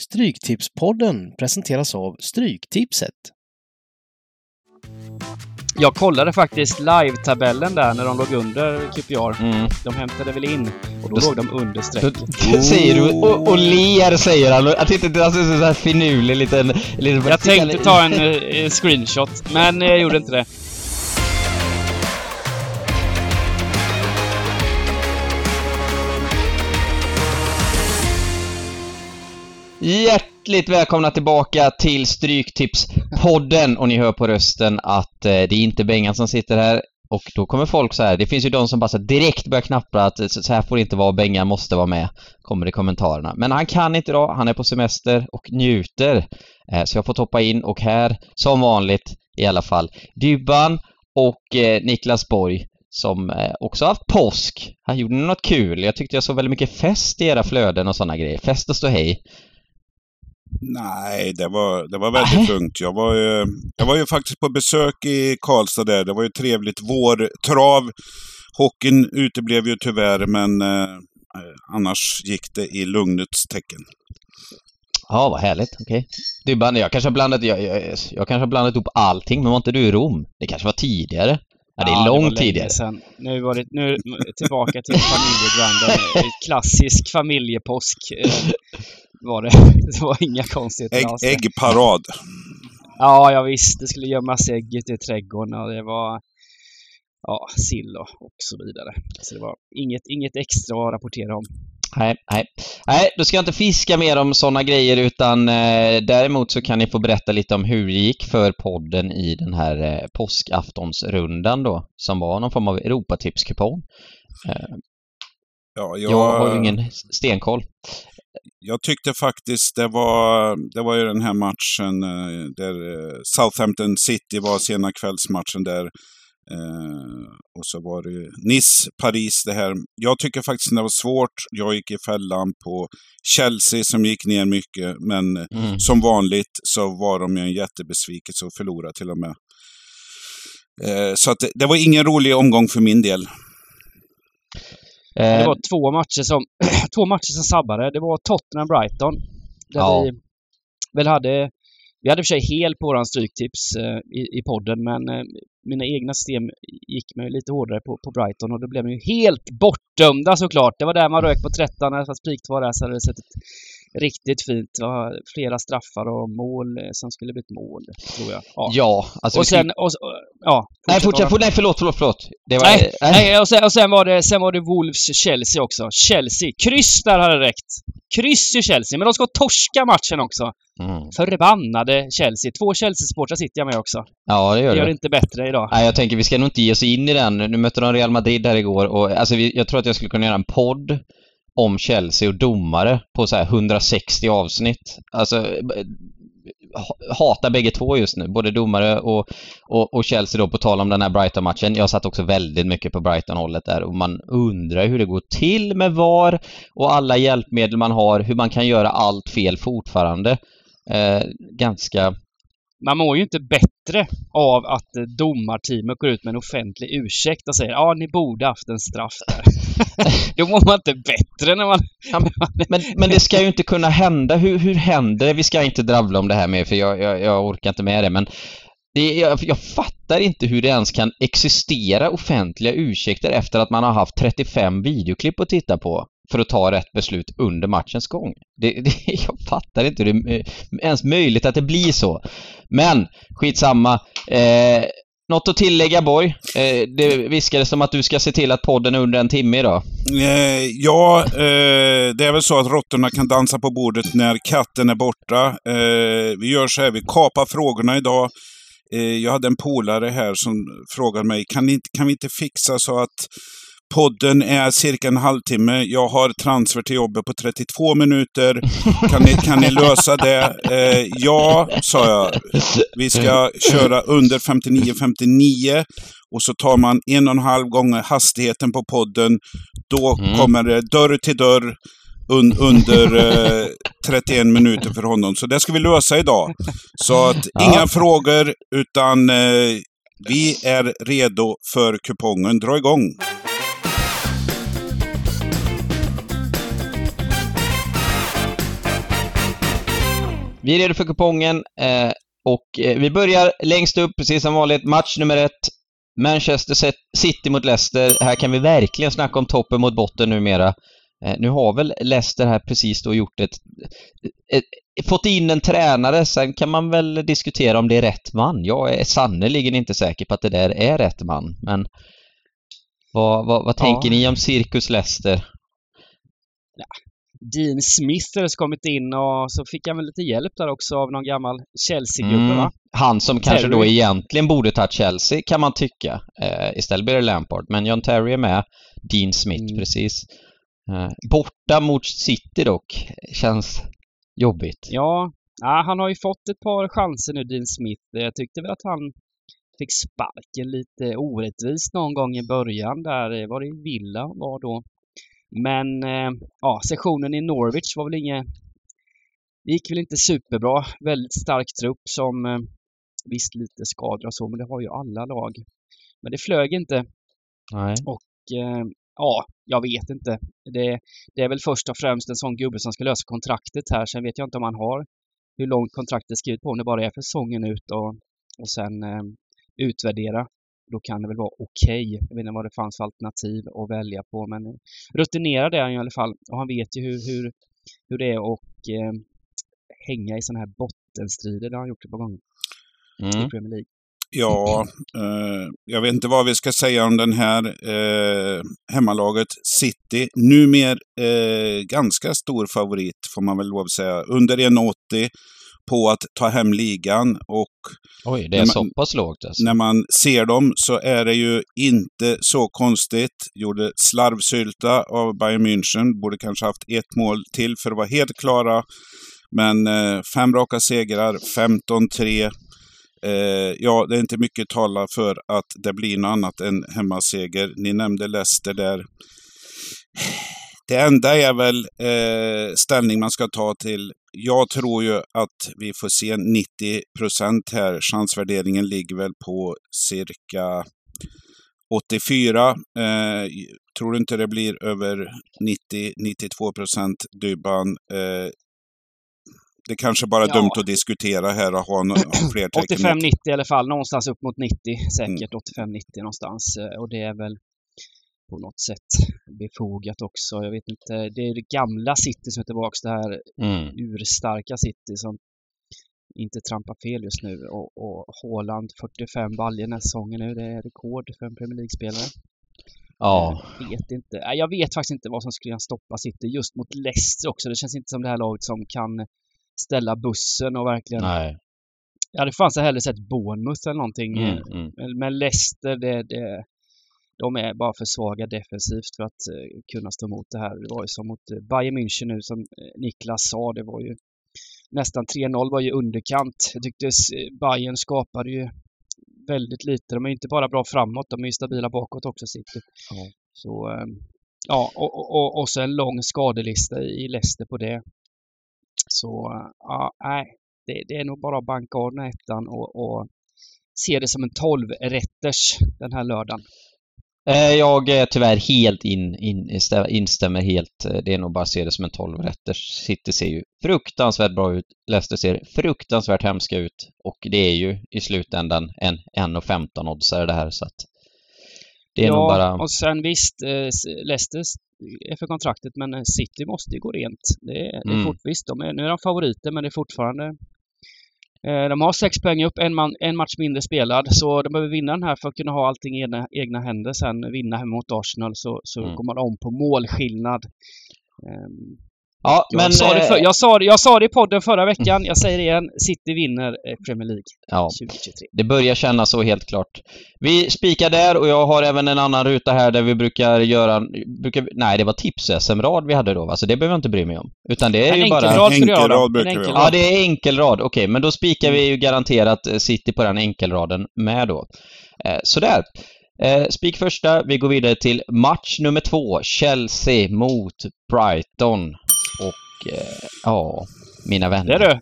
Stryktipspodden presenteras av Stryktipset. Jag kollade faktiskt live-tabellen där när de låg under QPR. Mm. De hämtade väl in och då låg de under strecket. Då säger du och, och ler säger han. Att inte det alltså, så här finurlig liten... liten Jag tänkte ta en eh, screenshot, men jag gjorde inte det. Hjärtligt välkomna tillbaka till Stryktipspodden och ni hör på rösten att eh, det är inte Bengan som sitter här och då kommer folk så här, det finns ju de som bara så direkt börjar knappra att eh, så här får det inte vara, Bengan måste vara med, kommer i kommentarerna. Men han kan inte idag, han är på semester och njuter. Eh, så jag får hoppa in och här, som vanligt i alla fall, Dybban och eh, Niklas Borg som eh, också haft påsk. Han gjorde något kul. Jag tyckte jag såg väldigt mycket fest i era flöden och sådana grejer. Fest och ståhej. Nej, det var, det var väldigt lugnt. Jag var, ju, jag var ju faktiskt på besök i Karlstad där. Det var ju trevligt vårtrav. Hockeyn uteblev ju tyvärr, men eh, annars gick det i lugnets tecken. Ja, vad härligt. Okej. Dybban, jag kanske har blandat, jag, jag, jag kanske har blandat ihop allting, men var inte du i Rom? Det kanske var tidigare? Ja, det är långt länge tidigare. Sedan. Nu var det nu tillbaka till familjebranden. Klassisk familjepåsk eh, var det. Det var inga konstigheter Ägg, alls. äggparad. Ja, jag visst. Det skulle gömmas ägg ute i trädgården och det var ja, sill och, och så vidare. Så det var inget, inget extra att rapportera om. Nej, nej. Nej, då ska jag inte fiska mer om sådana grejer utan eh, däremot så kan ni få berätta lite om hur det gick för podden i den här eh, påskaftonsrundan då, som var någon form av Europatipskupong. Eh, Ja, jag, jag, har ju ingen stenkoll. jag tyckte faktiskt det var, det var ju den här matchen eh, där eh, Southampton City var sena kvällsmatchen där. Eh, och så var det ju Nice, Paris det här. Jag tycker faktiskt det var svårt. Jag gick i fällan på Chelsea som gick ner mycket. Men Mm. som vanligt så var de ju en jättebesvikelse och förlorade till och med. Eh, så att det, det var ingen rolig omgång för min del. Eh, Det var två matcher som, två matcher som sabbade. Det var Tottenham-Brighton. Där Ja. vi väl hade... Vi hade i och för sig hel på våran stryktips eh, i, i podden, men eh, mina egna system gick mig lite hårdare på, på Brighton och då blev de ju helt bortdömda såklart. Det var där man rök på 13 när det spik var där så hade det sett riktigt fint. Var flera straffar och mål eh, som skulle blivit mål, tror jag. Ja. Ja, alltså och sen... Och, och, ja, Nej, fortsätt nej förlåt, förlåt, förlåt. Det var, Nej, nej och, sen, och sen, var det, sen var det Wolves-Chelsea också. Chelsea. Kryss där hade räckt. Kryss i Chelsea, men de ska torska matchen också. Mm. Förbannade Chelsea. Två Chelsea-supportrar sitter jag med också. Ja, det gör Det gör det. inte bättre idag. Nej, jag tänker vi ska nog inte ge oss in i den. Nu mötte de Real Madrid här igår och alltså vi, jag tror att jag skulle kunna göra en podd om Chelsea och domare på så här 160 avsnitt. Alltså hatar bägge två just nu, både domare och, och, och Chelsea då på tal om den här Brighton-matchen. Jag satt också väldigt mycket på Brighton-hållet där och man undrar hur det går till med VAR och alla hjälpmedel man har, hur man kan göra allt fel fortfarande. Eh, ganska man mår ju inte bättre av att eh, domarteamet går ut med en offentlig ursäkt och säger ja, ni borde haft en straff där. Då mår man inte bättre när man... Ja, men, men det ska ju inte kunna hända. Hur, hur händer det? Vi ska inte dravla om det här mer för jag, jag, jag orkar inte med det men det, jag, jag fattar inte hur det ens kan existera offentliga ursäkter efter att man har haft 35 videoklipp att titta på för att ta rätt beslut under matchens gång. Det, det, jag fattar inte hur det är ens möjligt att det blir så. Men skitsamma. Eh, något att tillägga Borg? Eh, det viskades som att du ska se till att podden är under en timme idag. Eh, ja, eh, det är väl så att råttorna kan dansa på bordet när katten är borta. Eh, vi gör så här, vi kapar frågorna idag. Eh, jag hade en polare här som frågade mig, kan, ni, kan vi inte fixa så att podden är cirka en halvtimme. Jag har transfer till jobbet på 32 minuter. Kan ni, kan ni lösa det? Eh, ja, sa jag. Vi ska köra under 59-59 och så tar man en och en halv gånger hastigheten på podden. Då Mm. kommer det dörr till dörr un, under eh, 31 minuter för honom. Så det ska vi lösa idag. Så att Ja. inga frågor, utan eh, vi är redo för kupongen. Dra igång! Vi är redo för kupongen eh, och eh, vi börjar längst upp, precis som vanligt. Match nummer ett. Manchester City mot Leicester. Här kan vi verkligen snacka om toppen mot botten numera. Eh, nu har väl Leicester här precis då gjort ett, ett, ett, fått in en tränare, sen kan man väl diskutera om det är rätt man. Jag är sannerligen inte säker på att det där är rätt man, men vad, vad, vad tänker ja. ni om Cirkus Leicester? Ja. Dean Smith har kommit in och så fick han väl lite hjälp där också av någon gammal Chelsea-gubbe mm. Han som Terry. kanske då egentligen borde ta Chelsea kan man tycka. Eh, istället blir det Lampard. Men John Terry är med. Dean Smith mm. precis. Eh, borta mot City dock. Känns jobbigt. Ja, ja, han har ju fått ett par chanser nu, Dean Smith. Jag tyckte väl att han fick sparken lite orättvist någon gång i början där. Var det Villa var då. Men eh, ja, sessionen i Norwich var väl inget... Det gick väl inte superbra. Väldigt stark trupp som eh, visst lite skador och så, men det har ju alla lag. Men det flög inte. Nej. Och eh, ja, jag vet inte. Det, det, är väl först och främst en sån gubbe som ska lösa kontraktet här. Sen vet jag inte om han har hur långt kontraktet är skrivet på, om det bara är för säsongen ut och, och sen eh, utvärdera. Då kan det väl vara okej. Okay. Jag vet inte vad det fanns för alternativ att välja på, men rutinerad är han i alla fall och han vet ju hur, hur, hur det är att eh, hänga i sådana här bottenstrider. Det har han gjort ett par gånger mm. i Premier League. Ja, eh, jag vet inte vad vi ska säga om den här eh, hemmalaget City. Numer eh, ganska stor favorit får man väl lov att säga. Under 1,80 på att ta hem ligan. Och Oj, det är man, så pass lågt alltså. När man ser dem så är det ju inte så konstigt. Gjorde slarvsylta av Bayern München. Borde kanske haft ett mål till för att vara helt klara. Men eh, fem raka segrar, 15-3. Eh, ja, det är inte mycket tala för att det blir något annat än hemmaseger. Ni nämnde Leicester där. Det enda är väl eh, ställning man ska ta till. Jag tror ju att vi får se 90 procent här. Chansvärderingen ligger väl på cirka 84. Eh, tror du inte det blir över 90-92 procent Dybban? Eh, det kanske bara är ja. dumt att diskutera här och ha, ha fler tecken. 85-90 i alla fall, någonstans upp mot 90 säkert. Mm. 85-90 någonstans. Eh, och det är väl på något sätt befogat också. Jag vet inte, det är det gamla City som är tillbaka, det här mm. urstarka City som inte trampar fel just nu. Och, och Haaland 45 baljor den här säsongen nu, det är rekord för en Premier League-spelare. Ja. Jag vet inte. Jag vet faktiskt inte vad som skulle kunna stoppa City just mot Leicester också. Det känns inte som det här laget som kan ställa bussen och verkligen... Nej. Jag hade fan så hellre sett Bournemouth eller någonting. Mm, mm. Men Leicester, det, det, de är bara för svaga defensivt för att uh, kunna stå emot det här. Det var ju som mot uh, Bayern München nu som uh, Niklas sa. Det var ju nästan 3-0 var ju underkant. Jag tyckte Bayern skapade ju väldigt lite. De är inte bara bra framåt, de är ju stabila bakåt också City. Mm. Så ja, och, och, och så en lång skadelista i Leicester på det. Så ja, nej, det, det är nog bara att banka av den här ettan och, och se det som en 12-rätters den här lördagen. Eh, jag är tyvärr helt in, in, instämmer helt. Eh, det är nog bara att se det som en 12-rätters. City ser ju fruktansvärt bra ut. Leicester ser fruktansvärt hemska ut. Och det är ju i slutändan en 1,15 oddsare det här så att det är ja, nog bara... och sen visst, eh, Leicester är för kontraktet men City måste ju gå rent. Det är, det är mm. fort, visst, de är, nu är de favoriter men det är fortfarande de har sex poäng upp, en, man, en, match mindre spelad, så de behöver vinna den här för att kunna ha allting i egna, egna händer sen. Vinna hemma mot Arsenal så, så mm. går man om på målskillnad. Ja, jag, men, sa det för, jag, sa jag sa det i podden förra veckan, jag säger det igen. City vinner eh, Premier League ja, 2023. Det börjar kännas så helt klart. Vi spikar där och jag har även en annan ruta här där vi brukar göra... Brukar, nej, det var tips-SM-rad vi hade då, va? så det behöver jag inte bry mig om. Utan det är en ju bara... Enkelrad enkelrad brukar vi Ja, det är enkelrad. Okej, okay, men då spikar mm. vi ju garanterat City på den enkelraden med då. Eh, sådär. Eh, spik första, vi går vidare till match nummer två. Chelsea mot Brighton. Eh, ja, mina vänner. Det du.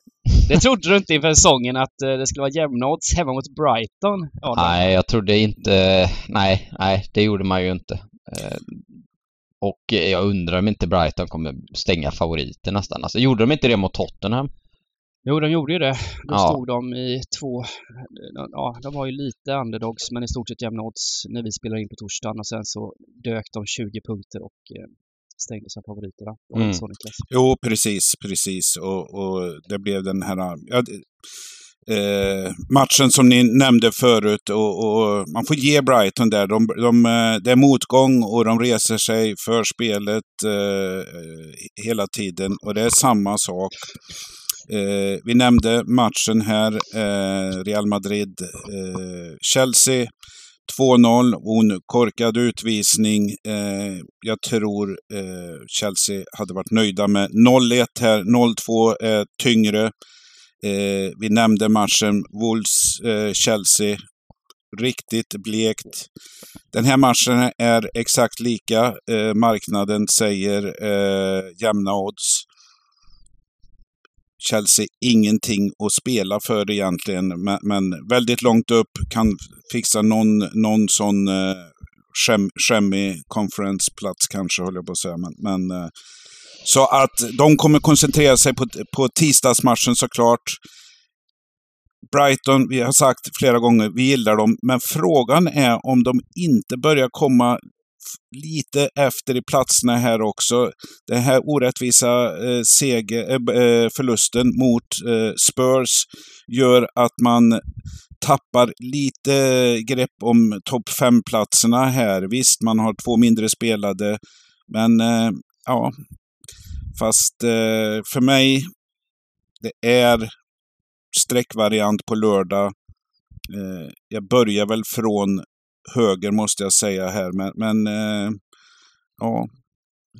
Det trodde du inte inför säsongen att eh, det skulle vara jämna odds hemma mot Brighton? Adam. Nej, jag trodde inte... Nej, nej, det gjorde man ju inte. Eh, och jag undrar om inte Brighton kommer stänga favoriter nästan. Alltså, gjorde de inte det mot Tottenham? Jo, de gjorde ju det. Då Ja. stod de i två... Ja, de var ju lite underdogs men i stort sett jämna odds när vi spelade in på torsdagen och sen så dök de 20 punkter och stängde sina favoriter. Mm. Så, jo, precis, precis. Och, och det blev den här... Ja, Eh, matchen som ni nämnde förut och, och, man får ge Brighton där. De, de, eh, det är motgång och de reser sig för spelet eh, hela tiden och det är samma sak. Eh, vi nämnde matchen här, eh, Real Madrid-Chelsea. Eh, 2-0 och korkad utvisning. Eh, jag tror eh, Chelsea hade varit nöjda med 0-1 här. 0-2 är eh, tyngre. Eh, vi nämnde matchen Wolves-Chelsea. Eh, Riktigt blekt. Den här matchen är exakt lika. marknaden säger jämna odds. Chelsea ingenting att spela för egentligen, men, men väldigt långt upp, kan fixa någon, någon sån eh, skäm, skämmig konferensplats, kanske, håller jag på att säga. Men, men, eh, så att de kommer koncentrera sig på, på tisdagsmatchen såklart. Brighton, vi har sagt flera gånger, vi gillar dem, men frågan är om de inte börjar komma lite efter i platserna här också. Den här orättvisa eh, seger, eh, eh, förlusten mot eh, Spurs gör att man tappar lite grepp om topp 5-platserna här. Visst, man har två mindre spelade, men eh, ja. Fast eh, för mig, det är streckvariant på lördag. Eh, jag börjar väl från höger måste jag säga här, men, men eh, ja.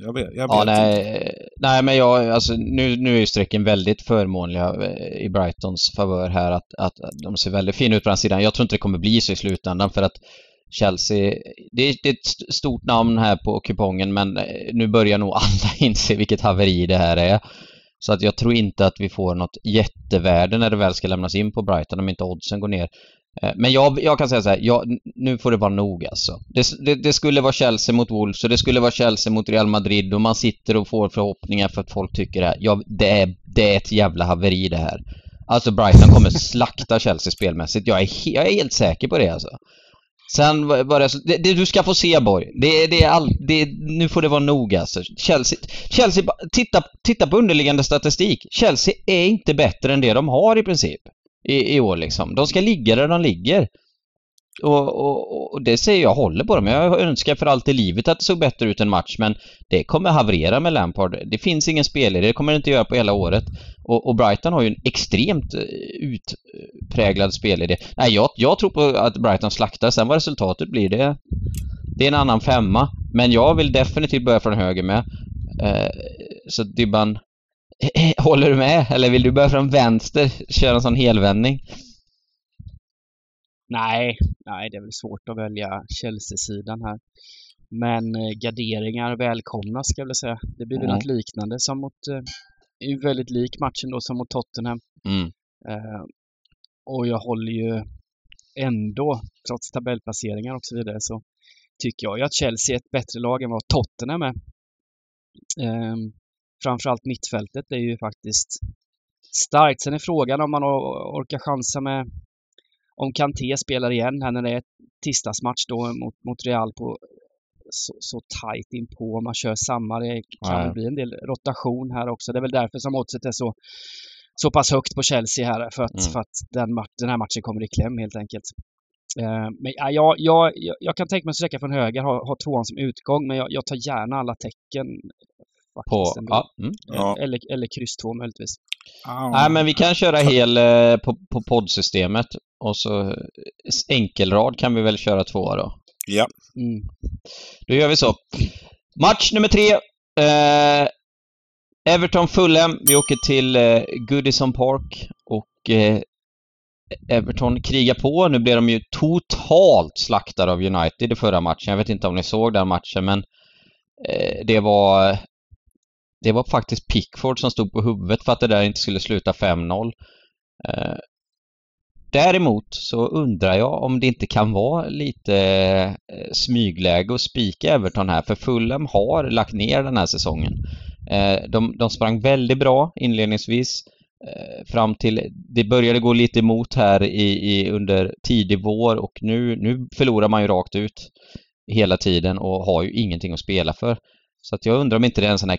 Jag vet, jag vet Ja, inte. nej, nej men jag, alltså nu, nu är ju strecken väldigt förmånliga eh, i Brightons favör här att, att de ser väldigt fina ut på den sidan. Jag tror inte det kommer bli så i slutändan för att Chelsea, det är, det är ett st- stort namn här på kupongen men eh, nu börjar nog alla inse vilket haveri det här är. Så att jag tror inte att vi får något jättevärde när det väl ska lämnas in på Brighton om inte oddsen går ner. Eh, men jag, jag kan säga så här, jag, nu får det vara nog alltså. Det, det, det skulle vara Chelsea mot Wolves och det skulle vara Chelsea mot Real Madrid och man sitter och får förhoppningar för att folk tycker det här. Ja, det, är, det är ett jävla haveri det här. Alltså Brighton kommer slakta Chelsea spelmässigt. Jag är, jag är helt säker på det alltså. Sen var det, det, det du ska få se Borg, det, det är all, det, nu får det vara nog alltså. Chelsea, Chelsea titta, titta på underliggande statistik. Chelsea är inte bättre än det de har i princip i, i år liksom. De ska ligga där de ligger. Och, och, och det säger jag håller på dem. Jag önskar för allt i livet att det såg bättre ut en match men det kommer haverera med Lampard. Det finns ingen spelare, det kommer det inte göra på hela året. Och, och Brighton har ju en extremt eh, utpräglad spelidé. Nej, jag, jag tror på att Brighton slaktar. Sen vad resultatet blir, det, det är en annan femma. Men jag vill definitivt börja från höger med. Eh, så Dybban, håller du med? Eller vill du börja från vänster? Köra en sån helvändning? Nej, nej, det är väl svårt att välja Chelsea-sidan här. Men eh, garderingar välkomna ska jag väl säga. Det blir väl något liknande som mot... Eh, är ju väldigt lik matchen då som mot Tottenham. Mm. Eh, och jag håller ju ändå, trots tabellplaceringar och så vidare, så tycker jag ju att Chelsea är ett bättre lag än vad Tottenham är. Eh, framförallt mittfältet är ju faktiskt starkt. Sen är frågan om man or- orkar chansa med om Kanté spelar igen här när det är tisdagsmatch då mot, mot Real på så, så tajt inpå. Man kör samma, det kan väl bli en del rotation här också. Det är väl därför som oddset är så, så pass högt på Chelsea här. För att, Mm. för att den, den här matchen kommer i kläm helt enkelt. Eh, men ja, jag, jag, jag, jag kan tänka mig att sträcka från höger, ha, ha tvåan som utgång, men jag, jag tar gärna alla tecken. På, ja, mm. Ja. Eller, eller kryss två möjligtvis. Ah. Nej, men vi kan köra hel eh, på, på poddsystemet och så s- enkelrad kan vi väl köra två då. Ja. Mm. Då gör vi så. Match nummer tre. Eh, Everton Fulham. Vi åker till eh, Goodison Park och eh, Everton krigar på. Nu blev de ju totalt slaktade av United i förra matchen. Jag vet inte om ni såg den matchen men eh, det var det var faktiskt Pickford som stod på huvudet för att det där inte skulle sluta 5-0. Eh, Däremot så undrar jag om det inte kan vara lite eh, smygläge att spika Everton här för Fulham har lagt ner den här säsongen. Eh, de, de sprang väldigt bra inledningsvis eh, fram till, det började gå lite emot här i, i, under tidig vår och nu, nu förlorar man ju rakt ut hela tiden och har ju ingenting att spela för. Så att jag undrar om inte det är en sån här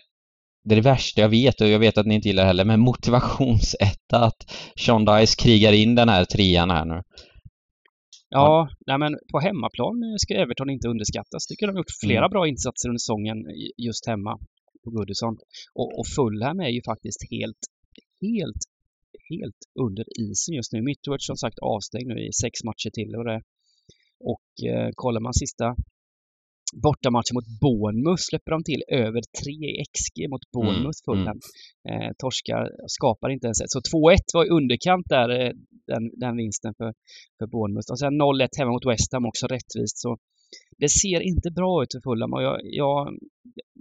det är det värsta jag vet och jag vet att ni inte gillar det heller, men motivationsetta att Sean Dice krigar in den här trean här nu. Ja, nej men på hemmaplan ska Everton inte underskattas. Tycker de har gjort flera mm. bra insatser under säsongen just hemma på Goodison. Och, och Fulham är ju faktiskt helt, helt, helt under isen just nu. Mittward som sagt avstängd nu i sex matcher till och det. Och eh, kollar man sista bortamatchen mot Bournemouth släpper de till över 3 XG mot mm, Bournemouth mm. Fulham. Eh, torskar, skapar inte ens ett. Så 2-1 var i underkant där, eh, den, den vinsten för, för Bournemouth. Och sen 0-1 hemma mot West Ham också rättvist. Så det ser inte bra ut för Fulham och jag, jag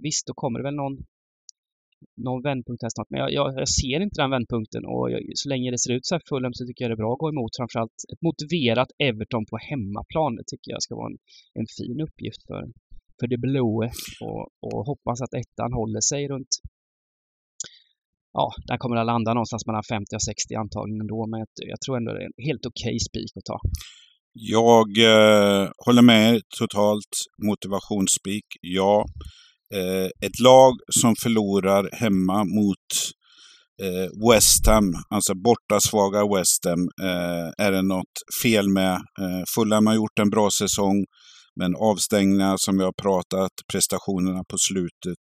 visst, då kommer det väl någon någon vändpunkt här snart. Men jag, jag, jag ser inte den vändpunkten och jag, så länge det ser ut så här för Fulham så tycker jag det är bra att gå emot framförallt ett motiverat Everton på hemmaplan. Det tycker jag ska vara en, en fin uppgift för, för det blåe och, och hoppas att ettan håller sig runt Ja, där kommer det landa någonstans mellan 50 och 60 antagligen då, men jag tror ändå det är en helt okej okay spik att ta. Jag eh, håller med totalt. Motivationsspik, ja. Eh, ett lag som förlorar hemma mot eh, West Ham, alltså bortasvaga West Ham, eh, är det något fel med. Eh, Fulham har gjort en bra säsong, men avstängningar som vi har pratat, prestationerna på slutet,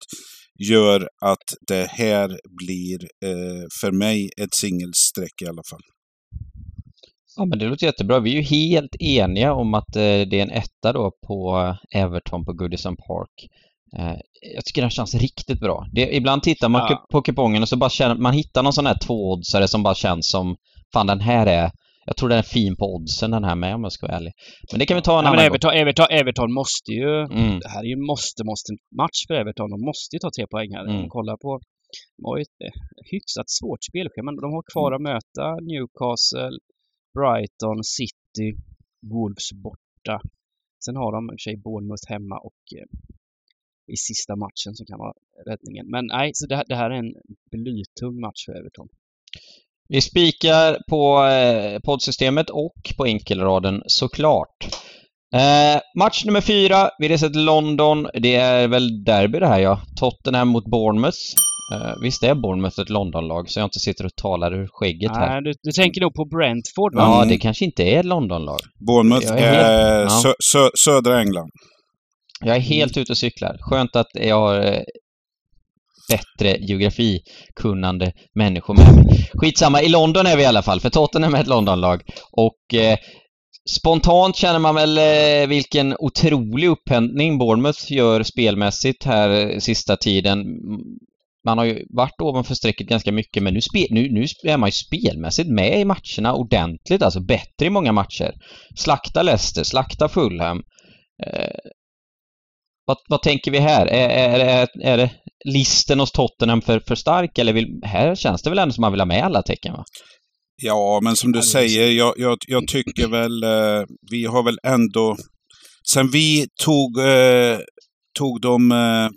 gör att det här blir eh, för mig ett singelsträck i alla fall. Ja men det låter jättebra. Vi är ju helt eniga om att eh, det är en etta då på eh, Everton på Goodison Park. Eh, jag tycker den känns riktigt bra. Det, ibland tittar man ja. på kupongen och så bara känner man hittar någon sån här tvåoddsare som bara känns som fan den här är jag tror den är fin på oddsen den här med om jag ska vara ärlig. Men det kan vi ta en ja, annan men Everton, gång. Everton, Everton måste ju... Mm. Det här är ju måste, måste match för Everton. De måste ju ta tre poäng här. Mm. Kolla på... De har ju ett eh, hyfsat svårt spelschema. De har kvar mm. att möta Newcastle, Brighton, City, Wolves borta. Sen har de i och för sig Bournemouth hemma och eh, i sista matchen som kan vara räddningen. Men nej, så det, det här är en blytung match för Everton. Vi spikar på eh, poddsystemet och på enkelraden såklart. Eh, match nummer fyra, vi reser till London. Det är väl derby det här ja. Tottenham mot Bournemouth. Uh, visst är Bournemouth ett Londonlag så jag inte sitter och talar ur skägget här. Nej, du, du tänker nog på Brentford va? Ja, det kanske inte är ett Londonlag. Bournemouth är, är helt, sö, sö, södra England. Jag är helt ute och cyklar. Skönt att jag har eh, bättre geografikunnande människor med mig. Skitsamma, i London är vi i alla fall, för Tottenham är ett Londonlag. Och eh, spontant känner man väl eh, vilken otrolig upphämtning Bournemouth gör spelmässigt här eh, sista tiden man har ju varit ovanför strecket ganska mycket men nu, spe, nu, nu är man ju spelmässigt med i matcherna ordentligt, alltså bättre i många matcher. Slakta Leicester, slakta Fulham. Eh, vad, vad, tänker vi här? Är, är, är, är det listen hos Tottenham för, för stark eller vill, här känns det väl ändå som man vill ha med alla tecken va? Ja, men som du säger, jag, jag, jag tycker väl, eh, vi har väl ändå, sen vi tog, eh, tog dem eh,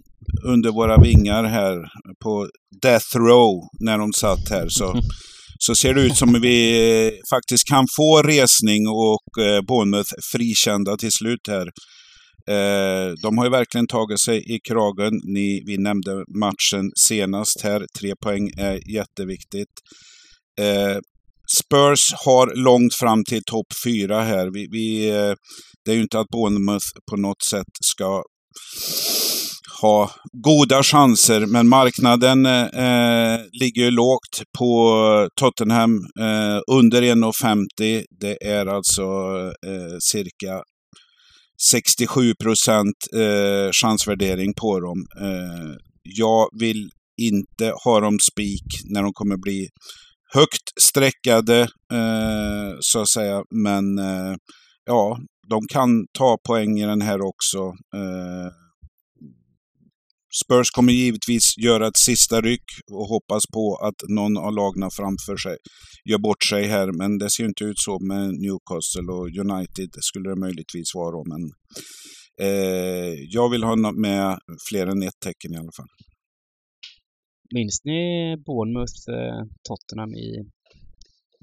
under våra vingar här på Death Row när de satt här. Så, så ser det ut som vi faktiskt kan få resning och eh, Bournemouth frikända till slut här. Eh, de har ju verkligen tagit sig i kragen. Ni, vi nämnde matchen senast här. Tre poäng är jätteviktigt. Eh, Spurs har långt fram till topp fyra här. Vi, vi, eh, det är ju inte att Bournemouth på något sätt ska ha goda chanser, men marknaden eh, eh ligger ju lågt på Tottenham. Eh, under 1,50. Det är alltså eh, cirka 67 procent eh, chansvärdering på dem. Eh, jag vill inte ha dem spik när de kommer bli högt streckade, eh, så att säga. Men eh, ja, de kan ta poäng i den här också. Eh. Spurs kommer givetvis göra ett sista ryck och hoppas på att någon av lagna framför sig gör bort sig här. Men det ser inte ut så med Newcastle och United. Skulle det möjligtvis vara. Men eh, jag vill ha med fler än ett tecken i alla fall. Minns ni Bournemouth, eh, Tottenham i,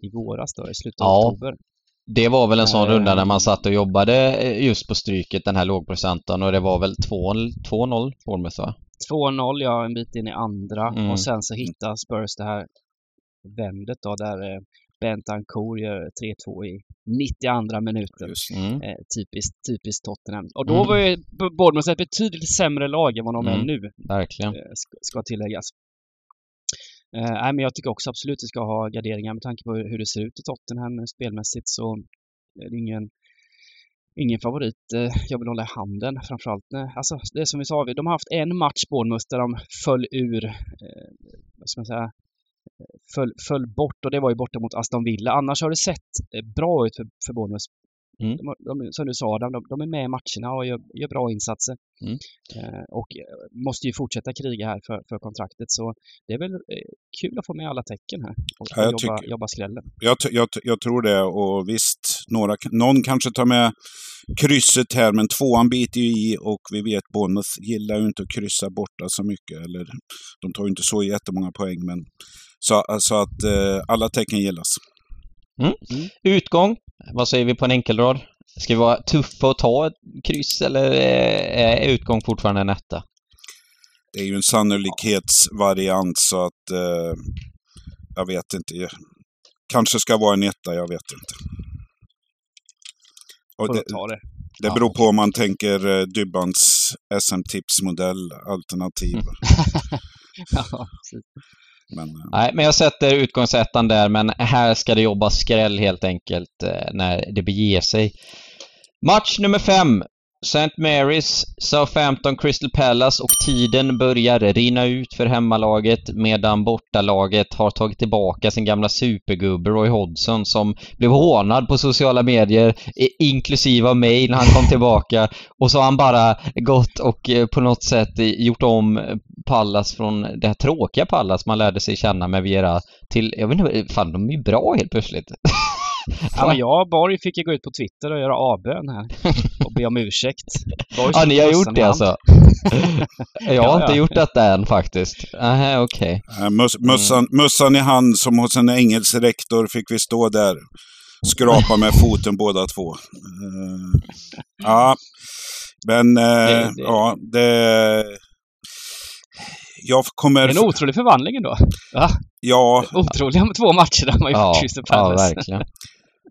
i våras då, i slutet av Ja. oktober? Det var väl en sån Eh. runda när man satt och jobbade eh, just på Stryket, den här lågprocenten och det var väl 2-0 2-0 Bournemouth va? 2-0 ja, en bit in i andra Mm. och sen så hittar Spurs det här vändet då där eh, Bentancourt gör 3-2 i 92 minuten. Mm. Eh, typiskt, typiskt Tottenham. Och då Mm. var ju Bournemouth ett betydligt sämre lag än vad de är Mm. nu, Verkligen. eh, ska, ska tilläggas. Eh, nej, men jag tycker också absolut att vi ska ha garderingar med tanke på hur, det ser ut i Tottenham spelmässigt så eh, är det ingen, ingen favorit eh, jag vill hålla i handen framförallt. Eh, alltså, det är som vi sa, de har haft en match Bournemouth där de föll ur, eh, vad ska man säga, föll, föll bort och det var ju borta mot Aston Villa. Annars har det sett bra ut för, för Bournemouth. Mm. De, de, som du sa de, de är med i matcherna och gör, gör bra insatser. Mm. Eh, och eh, måste ju fortsätta kriga här för, för kontraktet. Så det är väl eh, kul att få med alla tecken här och, Ja, jobba, tycker- jobba skrällen. Jag, jag, jag tror det och visst, några, någon kanske tar med krysset här men tvåan biter ju i och vi vet Bournemouth gillar ju inte att kryssa borta så mycket. Eller de tar ju inte så jättemånga poäng men så, så att eh, alla tecken gillas. Utgång, vad säger vi på en enkelrad? Ska vi vara tuffa och ta ett kryss eller eh, är utgång fortfarande en etta? Det är ju en sannolikhetsvariant så att eh, jag vet inte. Kanske ska vara en etta, jag vet inte. Och det, det. det beror på om man tänker eh, Dybbans SM-tipsmodell alternativ. ja, precis. Men, eh, Nej, men jag sätter utgångsettan där, men här ska det jobba skräll helt enkelt eh, när det beger sig. Match nummer fem. St. Mary's, Southampton, Crystal Palace och tiden börjar rinna ut för hemmalaget medan bortalaget har tagit tillbaka sin gamla supergubbe Roy Hodgson som blev hånad på sociala medier inklusive av mig när han kom tillbaka och så har han bara gått och eh, på något sätt eh, gjort om Pallas från det här tråkiga Pallas man lärde sig känna med Vera till, jag vet inte, fan de är ju bra helt plötsligt. Ja, men jag och Borg fick ju gå ut på Twitter och göra avbön här och be om ursäkt. Borg Ja, ni har gjort det hand. alltså? jag har Ja, inte ja. gjort detta än faktiskt. Nähä, okej. eh, möss, mössan, mössan i hand som hos en engelsk rektor fick vi stå där. Skrapa med foten båda två. Eh, ja, men eh, Det- det- ja, det... Jag kommer... en otrolig förvandling ändå. Va? Ja, Otroliga två matcher där man gjort Ja, Crystal ja, Palace. verkligen.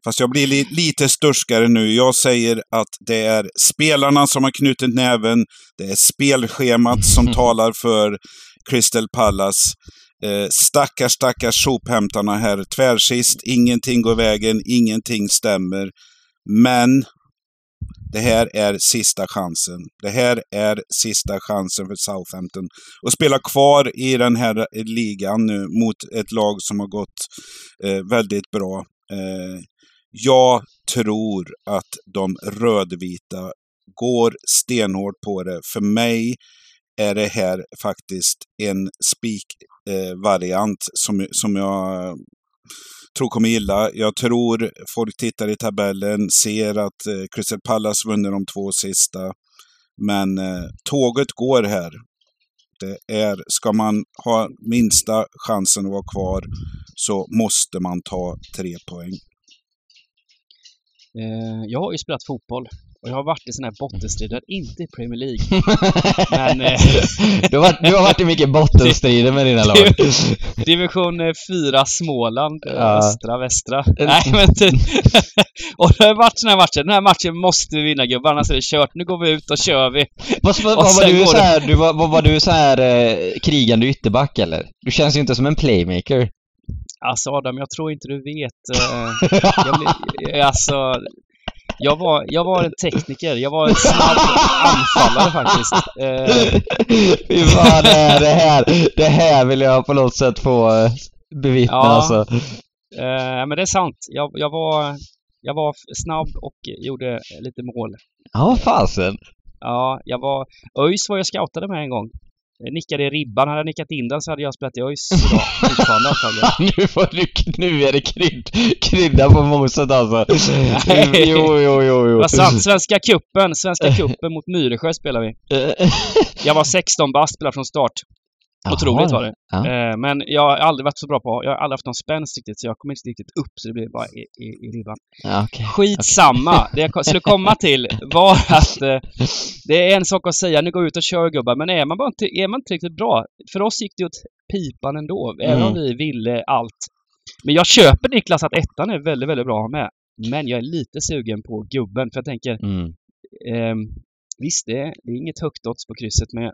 Fast jag blir li lite sturskare nu. Jag säger att det är spelarna som har knutit näven. Det är spelschemat som talar för Crystal Palace. Eh, stackars, stackars sophämtarna här. Tvärsist, ingenting går vägen, ingenting stämmer. Men det här är sista chansen. Det här är sista chansen för Southampton att spela kvar i den här ligan nu mot ett lag som har gått eh, väldigt bra. Eh, jag tror att de rödvita går stenhårt på det. För mig är det här faktiskt en spikvariant eh, som, som jag tror kommer gilla. Jag tror folk tittar i tabellen, ser att eh, Crystal Palace vunnit de två sista. Men eh, tåget går här. Det är, ska man ha minsta chansen att vara kvar så måste man ta tre poäng. Eh, jag har ju spelat fotboll och jag har varit i sådana här bottenstrider, inte i Premier League. Men eh, du, har varit, du har varit i mycket bottenstrider med dina lag. division eh, 4 Småland, eh, Ja. östra, västra. Nej men typ. Och det har varit sådana här matcher. Den här matchen måste vi vinna gubbar, annars är det kört. Nu går vi ut och kör vi. Vad, vad, vad var du så här, du var, vad var du så här eh, krigande ytterback eller? Du känns ju inte som en playmaker. Alltså Adam, jag tror inte du vet. Eh, jag blir, alltså, jag var, jag var en tekniker. Jag var en snabb anfallare faktiskt. Eh, Fy fan, det här, det här, vill jag på något sätt få eh, bevittna Ja. alltså. eh, men det är sant. Jag, jag, var, jag var snabb och gjorde lite mål. Ja, fasen. Ja, jag var... ÖIS var jag scoutade med en gång. Jag nickade i ribban. Hade jag nickat in den så hade jag spelat i ÖIS idag. Nu, får du, nu är det krydd, krydda på moset alltså. Nej. Jo, jo, jo, jo. Vad sant? Svenska cupen. Svenska cupen mot Myresjö spelar vi. Jag var 16 bast, spelade från start. Otroligt var det. Ja. Eh, men jag har aldrig varit så bra på, jag har aldrig haft någon spänst riktigt så jag kommer inte riktigt upp så det blir bara i, i, i ribban. Ja, okej. Skitsamma! Det jag skulle komma till var att eh, det är en sak att säga nu går ut och kör gubbar men är man, bara inte, är man inte riktigt bra, för oss gick det åt pipan ändå, även om Mm. vi ville allt. Men jag köper Niklas att ettan är väldigt, väldigt bra med. Men jag är lite sugen på gubben för jag tänker Mm. Ehm, visst, det är, det är inget högt odds på krysset men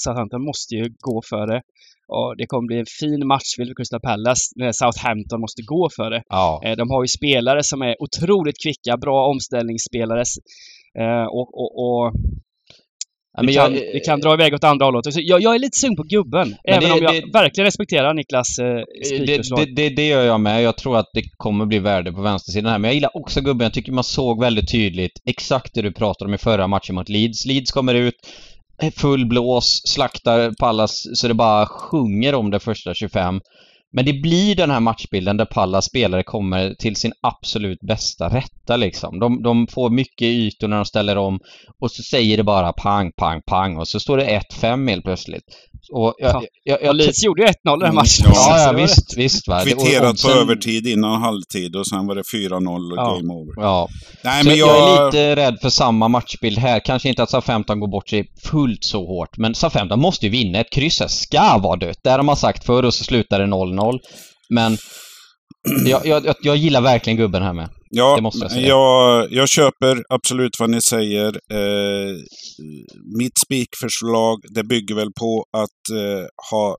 Southampton måste ju gå för det. Och det kommer bli en fin match för Crystal Palace när Southampton måste gå för det. Ja. Eh, de har ju spelare som är otroligt kvicka, bra omställningsspelare. Eh, och, och, och vi, men kan, jag- vi kan dra iväg åt andra hållet. Jag, jag är lite sugen på gubben. även det- om jag det- verkligen respekterar Niklas eh, Det, spikförslag. det, det, det gör jag med. Jag tror att det kommer bli värde på vänstersidan här. Men jag gillar också gubben. Jag tycker man såg väldigt tydligt exakt det du pratade om i förra matchen mot Leeds. Leeds kommer ut, eh, full blås, slaktar Pallas så det bara sjunger om det första 25. Men det blir den här matchbilden där Pallas spelare kommer till sin absolut bästa rätta liksom. De, de får mycket ytor när de ställer om och så säger det bara pang, pang, pang och så står det 1-5 helt plötsligt. Och jag, Ja. jag, jag, Leeds gjorde ju 1-0 den här Mm, matchen. ja, Ja, visst, visst va. Kvitterat på övertid innan halvtid och sen var det 4-0 och Ja. game over. Ja. Nej, Så men jag... jag... är lite rädd för samma matchbild här. Kanske inte att SA-15 går bort sig fullt så hårt, men SA-15 måste ju vinna. Ett kryss här ska vara dött. Det har man sagt förr och så slutar det 0-0. Men jag, jag, jag, gillar verkligen gubben här med. Ja, Det måste jag säga. jag, jag köper absolut vad ni säger. Eh, mitt spikförslag, det bygger väl på att eh, ha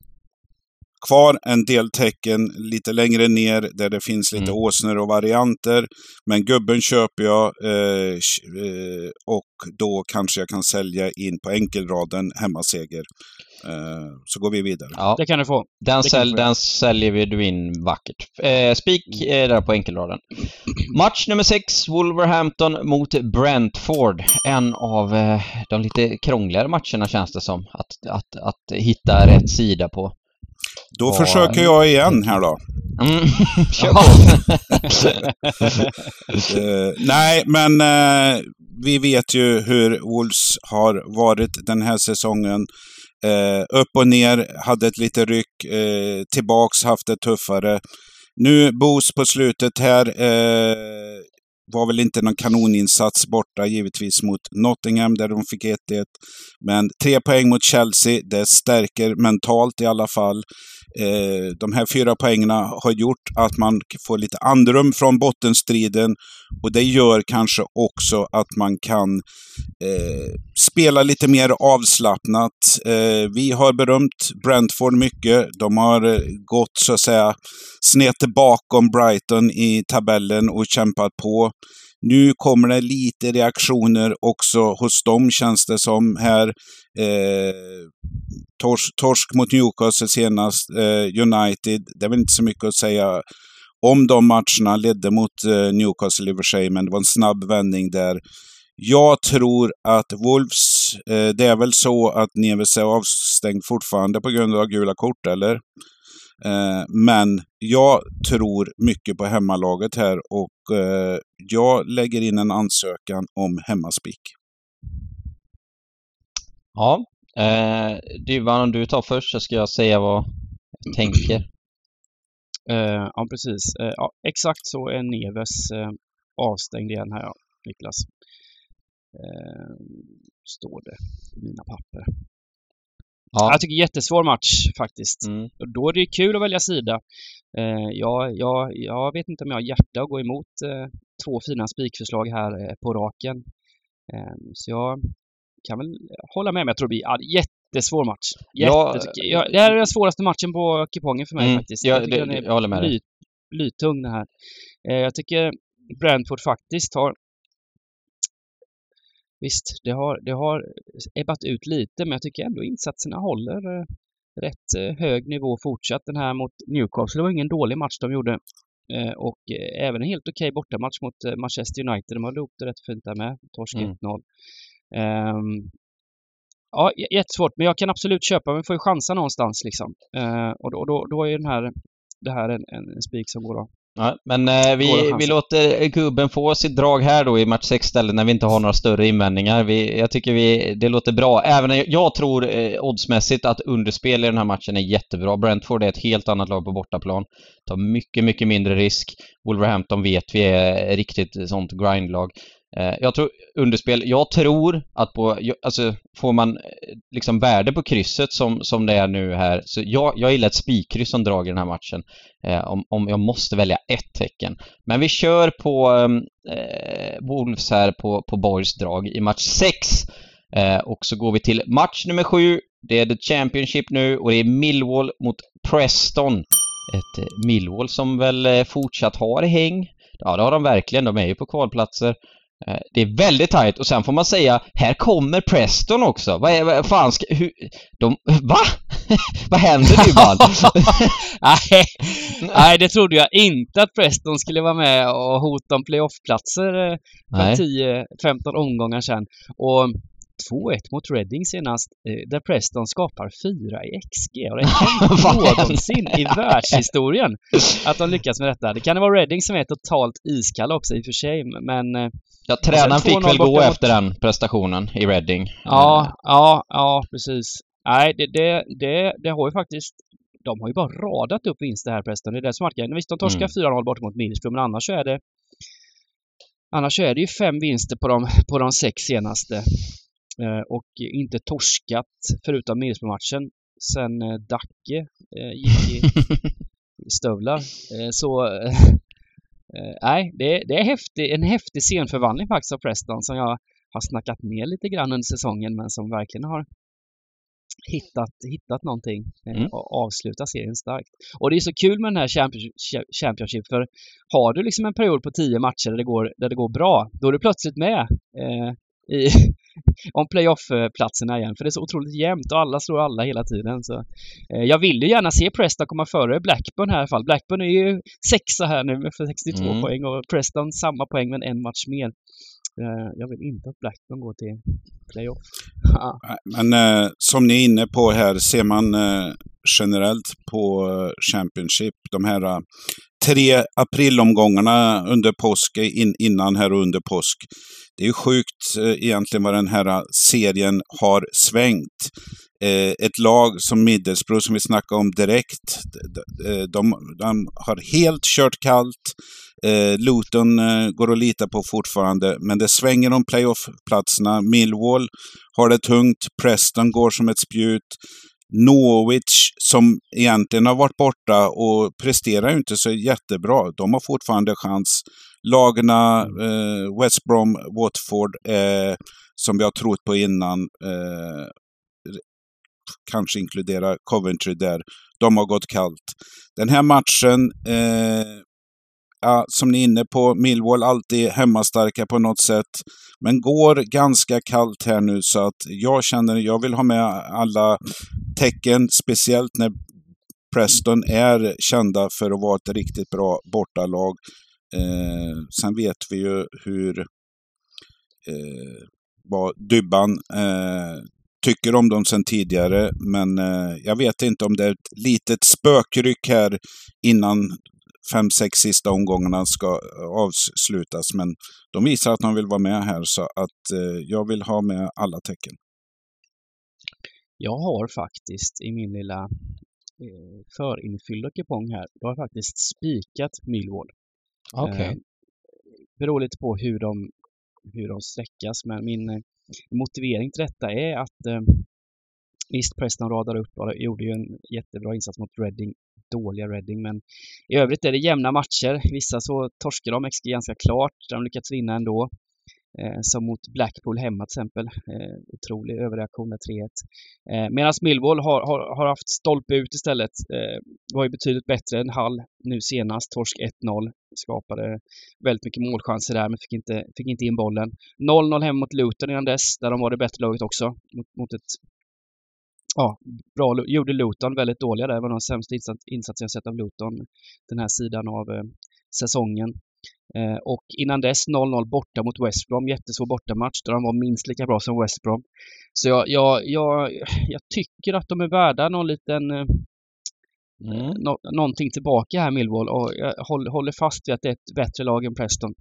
kvar en del tecken lite längre ner där det finns lite Mm. åsnor och varianter. Men gubben köper jag eh, eh, och då kanske jag kan sälja in på enkelraden hemmaseger. Eh, så går vi vidare. Ja, Det kan du få. den, kan säl, du få. den säljer vi du in vackert. Eh, spik är där på enkelraden. Match nummer 6, Wolverhampton mot Brentford. En av eh, de lite krångligare matcherna känns det som. Att, att, att hitta rätt sida på. Då Vad- försöker jag igen här då. Mm. Kör Jaha. på! Eh, nej, men eh, vi vet ju hur Wolves har varit den här säsongen. Eh, upp och ner, hade ett lite ryck, tillbaks, haft det tuffare. Nu boost på slutet här. Var väl inte någon kanoninsats borta givetvis mot Nottingham där de fick 1-1. Men tre poäng mot Chelsea, det stärker mentalt i alla fall. Eh, de här fyra poängerna har gjort att man får lite andrum från bottenstriden och det gör kanske också att man kan eh, spela lite mer avslappnat. Eh, vi har berömt Brentford mycket. De har eh, gått så att säga snett bakom Brighton i tabellen och kämpat på. Nu kommer det lite reaktioner också hos dem känns det som här. Eh, torsk, torsk mot Newcastle senast, eh, United. Det är väl inte så mycket att säga om de matcherna. Ledde mot eh, Newcastle i och för sig, men det var en snabb vändning där. Jag tror att Wolves, eh, det är väl så att Neves är avstängd fortfarande på grund av gula kort, eller? Eh, men jag tror mycket på hemmalaget här och eh, jag lägger in en ansökan om hemmaspik. Ja. Eh, Dyvan, om du tar först så ska jag säga vad jag tänker. Eh, ja, precis. Eh, ja, exakt så är Neves eh, avstängd igen här, ja, Niklas. Eh, står det i mina papper. Ja. Jag tycker jättesvår match faktiskt. Mm. Och då är det ju kul att välja sida. Eh, jag, jag, jag vet inte om jag har hjärta att gå emot eh, två fina spikförslag här eh, på raken. Eh, så jag kan väl hålla med, men jag tror det blir ja, jättesvår match. Jätte, Ja, jag, det här är den svåraste matchen på kupongen för mig Mm, faktiskt. ja, tycker det- den är jag håller med dig. bly, blytung den här. Eh, jag tycker Brentford faktiskt har Visst, det har, det har ebbat ut lite, men jag tycker ändå insatserna håller eh, rätt eh, hög nivå fortsatt. Den här mot Newcastle det var ingen dålig match de gjorde. Eh, och även en helt okej bortamatch mot Manchester United. De har ihop det rätt fint där med. Torsk Mm. 1-0. Ehm, ja, jättesvårt, men jag kan absolut köpa, men får ju chansa någonstans liksom. Eh, och då, då, då är den här, det här en, en, en spik som går att Ja, men eh, vi, vi låter gubben få sitt drag här då i match 6 istället när vi inte har några större invändningar. Vi, jag tycker vi, det låter bra. Även jag tror eh, oddsmässigt att underspel i den här matchen är jättebra. Brentford är ett helt annat lag på bortaplan. Tar mycket, mycket mindre risk. Wolverhampton vet vi är riktigt sånt grindlag. Eh, jag tror underspel, jag tror att på, alltså får man eh, liksom värde på krysset som, som det är nu här, så jag, jag gillar ett spikkryss som drag i den här matchen. Eh, om, om jag måste välja ett tecken. Men vi kör på ehm, eh, Wolves här på, på Borgs drag i match 6. Eh, och så går vi till match nummer 7. Det är The Championship nu och det är Millwall mot Preston. Ett eh, Millwall som väl eh, fortsatt har häng. Ja, det har de verkligen. De är ju på kvalplatser. Eh, det är väldigt tajt och sen får man säga, här kommer Preston också. Vad är, vad fan ska, hur, de, va? vad händer nu nej, nej, det trodde jag inte att Preston skulle vara med och hota om playoffplatser eh, för 10-15 omgångar sedan. Och 2-1 mot Reading senast, eh, där Preston skapar 4 i XG. Och det är någonsin i världshistorien att de lyckas med detta. Det kan vara Reading som är totalt iskall också i och för sig, men... Eh, ja, tränaren fick väl gå efter den prestationen i Reading. Ja, ja, ja, precis. Nej, det, det, det, det har ju faktiskt de har ju bara radat upp vinster här Preston. Det är det som är Visst, de torskar mm. 4-0 bort mot Middlesbrough, men annars så är det Annars är det ju fem vinster på de, på de sex senaste. Eh, och inte torskat förutom Middlesbrough-matchen sen eh, Dacke eh, gick i stövlar. Så nej, det, det är häftig, en häftig scenförvandling faktiskt av Preston som jag har snackat ner lite grann under säsongen men som verkligen har hittat, hittat någonting mm. och avslutat serien starkt. Och det är så kul med den här Championship för har du liksom en period på tio matcher där det går, där det går bra, då är du plötsligt med eh, i, om playoff-platserna igen. För det är så otroligt jämnt och alla slår alla hela tiden. Så, eh, jag vill ju gärna se Preston komma före Blackburn här i alla fall. Blackburn är ju sexa här nu för 62 mm. poäng och Preston samma poäng men en match mer. Eh, jag vill inte att Blackburn går till playoff. men eh, som ni är inne på här, ser man eh, generellt på Championship, de här tre aprilomgångarna under påsk, in, innan här och under påsk. Det är ju sjukt eh, egentligen vad den här eh, serien har svängt. Eh, ett lag som Middlesbrough som vi snackade om direkt, de, de, har helt kört kallt. Luton går att lita på fortfarande, men det svänger om playoff-platserna. Millwall har det tungt, Preston går som ett spjut. Norwich som egentligen har varit borta och presterar ju inte så jättebra. De har fortfarande chans. Lagarna eh, West Brom, Watford, eh, som vi har trott på innan, eh, kanske inkludera Coventry där, de har gått kallt. Den här matchen, eh, ja, som ni är inne på, Millwall alltid hemmastarka på något sätt. Men går ganska kallt här nu så att jag känner, jag vill ha med alla tecken, speciellt när Preston är kända för att vara ett riktigt bra bortalag. Eh, sen vet vi ju hur eh, vad Dybban eh, tycker om dem sen tidigare. Men eh, jag vet inte om det är ett litet spökryck här innan fem, sex sista omgångarna ska eh, avslutas. Men de visar att de vill vara med här så att eh, jag vill ha med alla tecken. Jag har faktiskt i min lilla eh, förinfyllda kupong här, då har jag faktiskt spikat Millwall. Okej. Okay. Eh, beror lite på hur de, hur de sträckas, men min eh, motivering till detta är att eh, Visst, Preston radar upp och gjorde ju en jättebra insats mot Reading dåliga Reading. Men i övrigt är det jämna matcher. Vissa så torskar de XG ganska klart. De lyckats vinna ändå. Eh, som mot Blackpool hemma till exempel. Eh, otrolig överreaktion med 3-1. Eh, Medan Millwall har, har, har, haft stolpe ut istället. Eh, var ju betydligt bättre än Hall nu senast. Torsk 1-0. Skapade väldigt mycket målchanser där men fick inte, fick inte in bollen. 0-0 hemma mot Luton innan dess, där de var det bättre laget också. Mot, mot ett ja, bra, gjorde Luton väldigt dåliga där. Det var de sämsta insatser jag sett av Luton den här sidan av eh, säsongen. Eh, och innan dess 0-0 borta mot West Brom, jättesvår bortamatch där de var minst lika bra som West Brom. Så jag, jag, jag, jag tycker att de är värda någon liten, eh, Mm. nå någonting tillbaka här Millwall och jag håller, håller fast vid att det är ett bättre lag än Preston.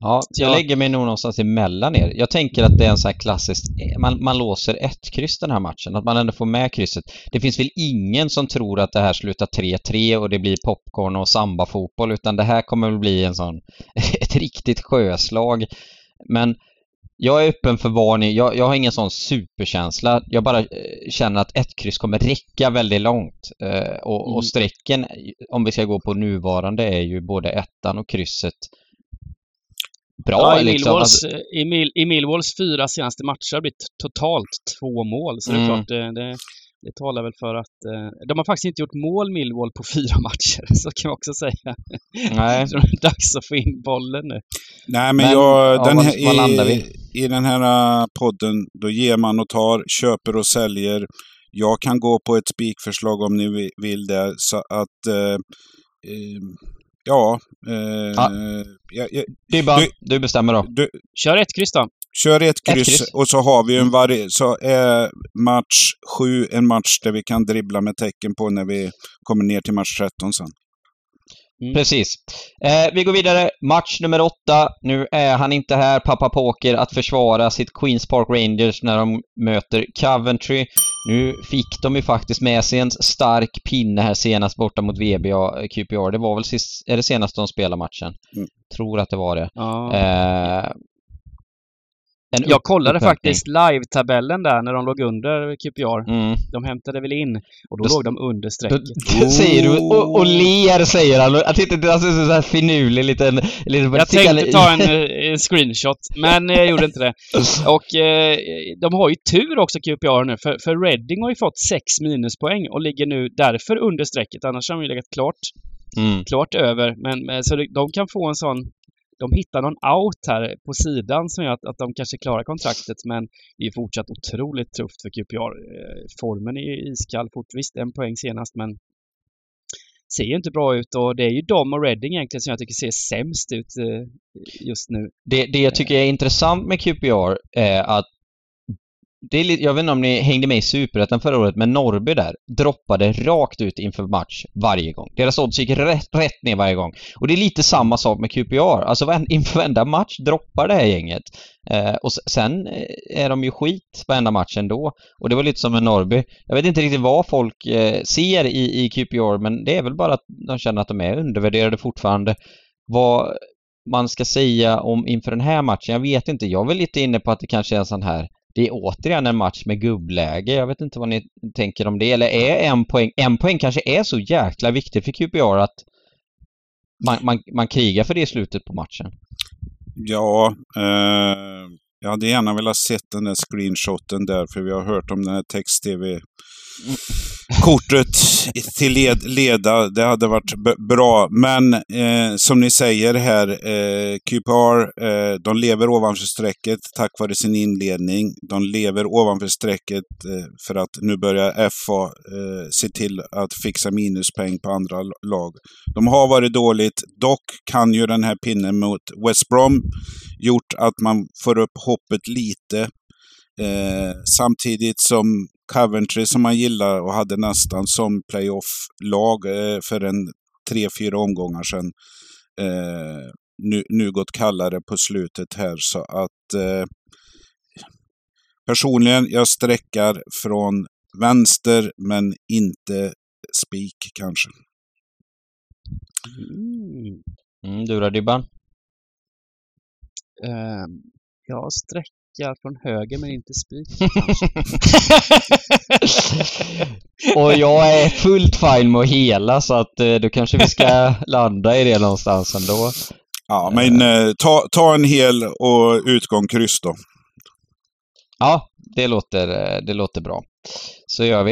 Ja, Så jag lägger mig nog någonstans emellan er. Jag tänker att det är en sån här klassisk, man, man låser ett kryss den här matchen, att man ändå får med krysset. Det finns väl ingen som tror att det här slutar 3-3 och det blir popcorn och samba-fotboll, utan det här kommer väl bli en sån, ett riktigt sjöslag. Men jag är öppen för vad ni, jag, jag har ingen sån superkänsla. Jag bara eh, känner att ett kryss kommer räcka väldigt långt. Eh, och, Mm. och strecken, om vi ska gå på nuvarande, är ju både ettan och krysset bra. Ja, i, liksom. Millwalls, Alltså, i, Mill, I Millwalls fyra senaste matcher har det blivit totalt två mål. Så det är Mm. klart, det, det, det talar väl för att... Eh, de har faktiskt inte gjort mål Millwall på fyra matcher, så kan man också säga. nej. Så det är dags att få in bollen nu. Nej, men, Men, jag, ja, den var- här, var landar i, vi? i den här podden, då ger man och tar, köper och säljer. Jag kan gå på ett spikförslag om ni vi- vill det. Så att, eh, eh, ja, eh, Ja. jag, jag, Dybban, Du- du bestämmer då. du, Kör ett kryss då. kör ett Ett kryss, kryss. och så har vi en Mm. vari- så är match sju en match där vi kan dribbla med tecken på när vi kommer ner till match 13 sen. Precis. Eh, vi går vidare. Match nummer åtta. Nu är han inte här, pappa Poker, att försvara sitt Queens Park Rangers när de möter Coventry. Nu fick de ju faktiskt med sig en stark pinne här senast borta mot VBA eh, QPR. Det var väl sist, är det senast de spelade matchen? Mm. Tror att det var det. Ja. Eh, en Jag kollade faktiskt live-tabellen där när de låg under QPR. Mm. De hämtade väl in och då Då- låg de under strecket. då säger du och, och ler säger han. Jag tyckte det alltså, så här finurlig liten... liten Jag tänkte ta en, eh, en screenshot, men jag gjorde inte det. Och eh, de har ju tur också QPR nu, för, för Reading har ju fått 6 minuspoäng och ligger nu därför under strecket. Annars har de ju legat klart, Mm. klart över. Men, så de kan få en sån... De hittar någon out här på sidan som gör att, att de kanske klarar kontraktet, men det är fortsatt otroligt tufft för QPR. Eh, formen är ju iskall fort. Visst, en poäng senast, men ser ju inte bra ut och det är ju de och Reading egentligen som jag tycker ser sämst ut eh, just nu. Det, det jag tycker är intressant med QPR är att det är lite, jag vet inte om ni hängde med i Superettan förra året, men Norrby där droppade rakt ut inför match varje gång. Deras odds gick rätt, rätt ner varje gång. Och det är lite samma sak med QPR. Alltså inför varenda match droppar det här gänget. Eh, och sen eh, är de ju skit varenda match ändå. Och det var lite som med Norrby. Jag vet inte riktigt vad folk eh, ser i, i QPR, men det är väl bara att de känner att de är undervärderade fortfarande. Vad man ska säga om inför den här matchen, jag vet inte. Jag är väl lite inne på att det kanske är en sån här det är återigen en match med gubbläge. Jag vet inte vad ni tänker om det. Eller är en poäng, en poäng kanske är så jäkla viktig för QPR att man, man, man krigar för det i slutet på matchen. Ja, eh, jag hade gärna velat sett den där screenshoten där, för vi har hört om den här text-tv. Kortet till led, leda. Det hade varit b- bra. Men eh, som ni säger här, eh, QPR, eh, de lever ovanför strecket tack vare sin inledning. De lever ovanför strecket eh, för att nu börjar FA eh, se till att fixa minuspoäng på andra lag. De har varit dåligt. Dock kan ju den här pinnen mot West Brom gjort att man får upp hoppet lite. Eh, samtidigt som Coventry som man gillar och hade nästan som playoff-lag eh, för en tre, fyra omgångar sedan. Eh, nu, nu gått kallare på slutet här så att eh, personligen, jag sträckar från vänster men inte spik kanske. Mm. Mm, du då Dybban? Ehm, jag sträckar från höger men inte spik. Och jag är fullt fine med att hela så att eh, då kanske vi ska landa i det någonstans ändå. Ja, men eh, ta, ta en hel och utgång kryss då. Ja, det låter, eh, det låter bra. Så gör vi.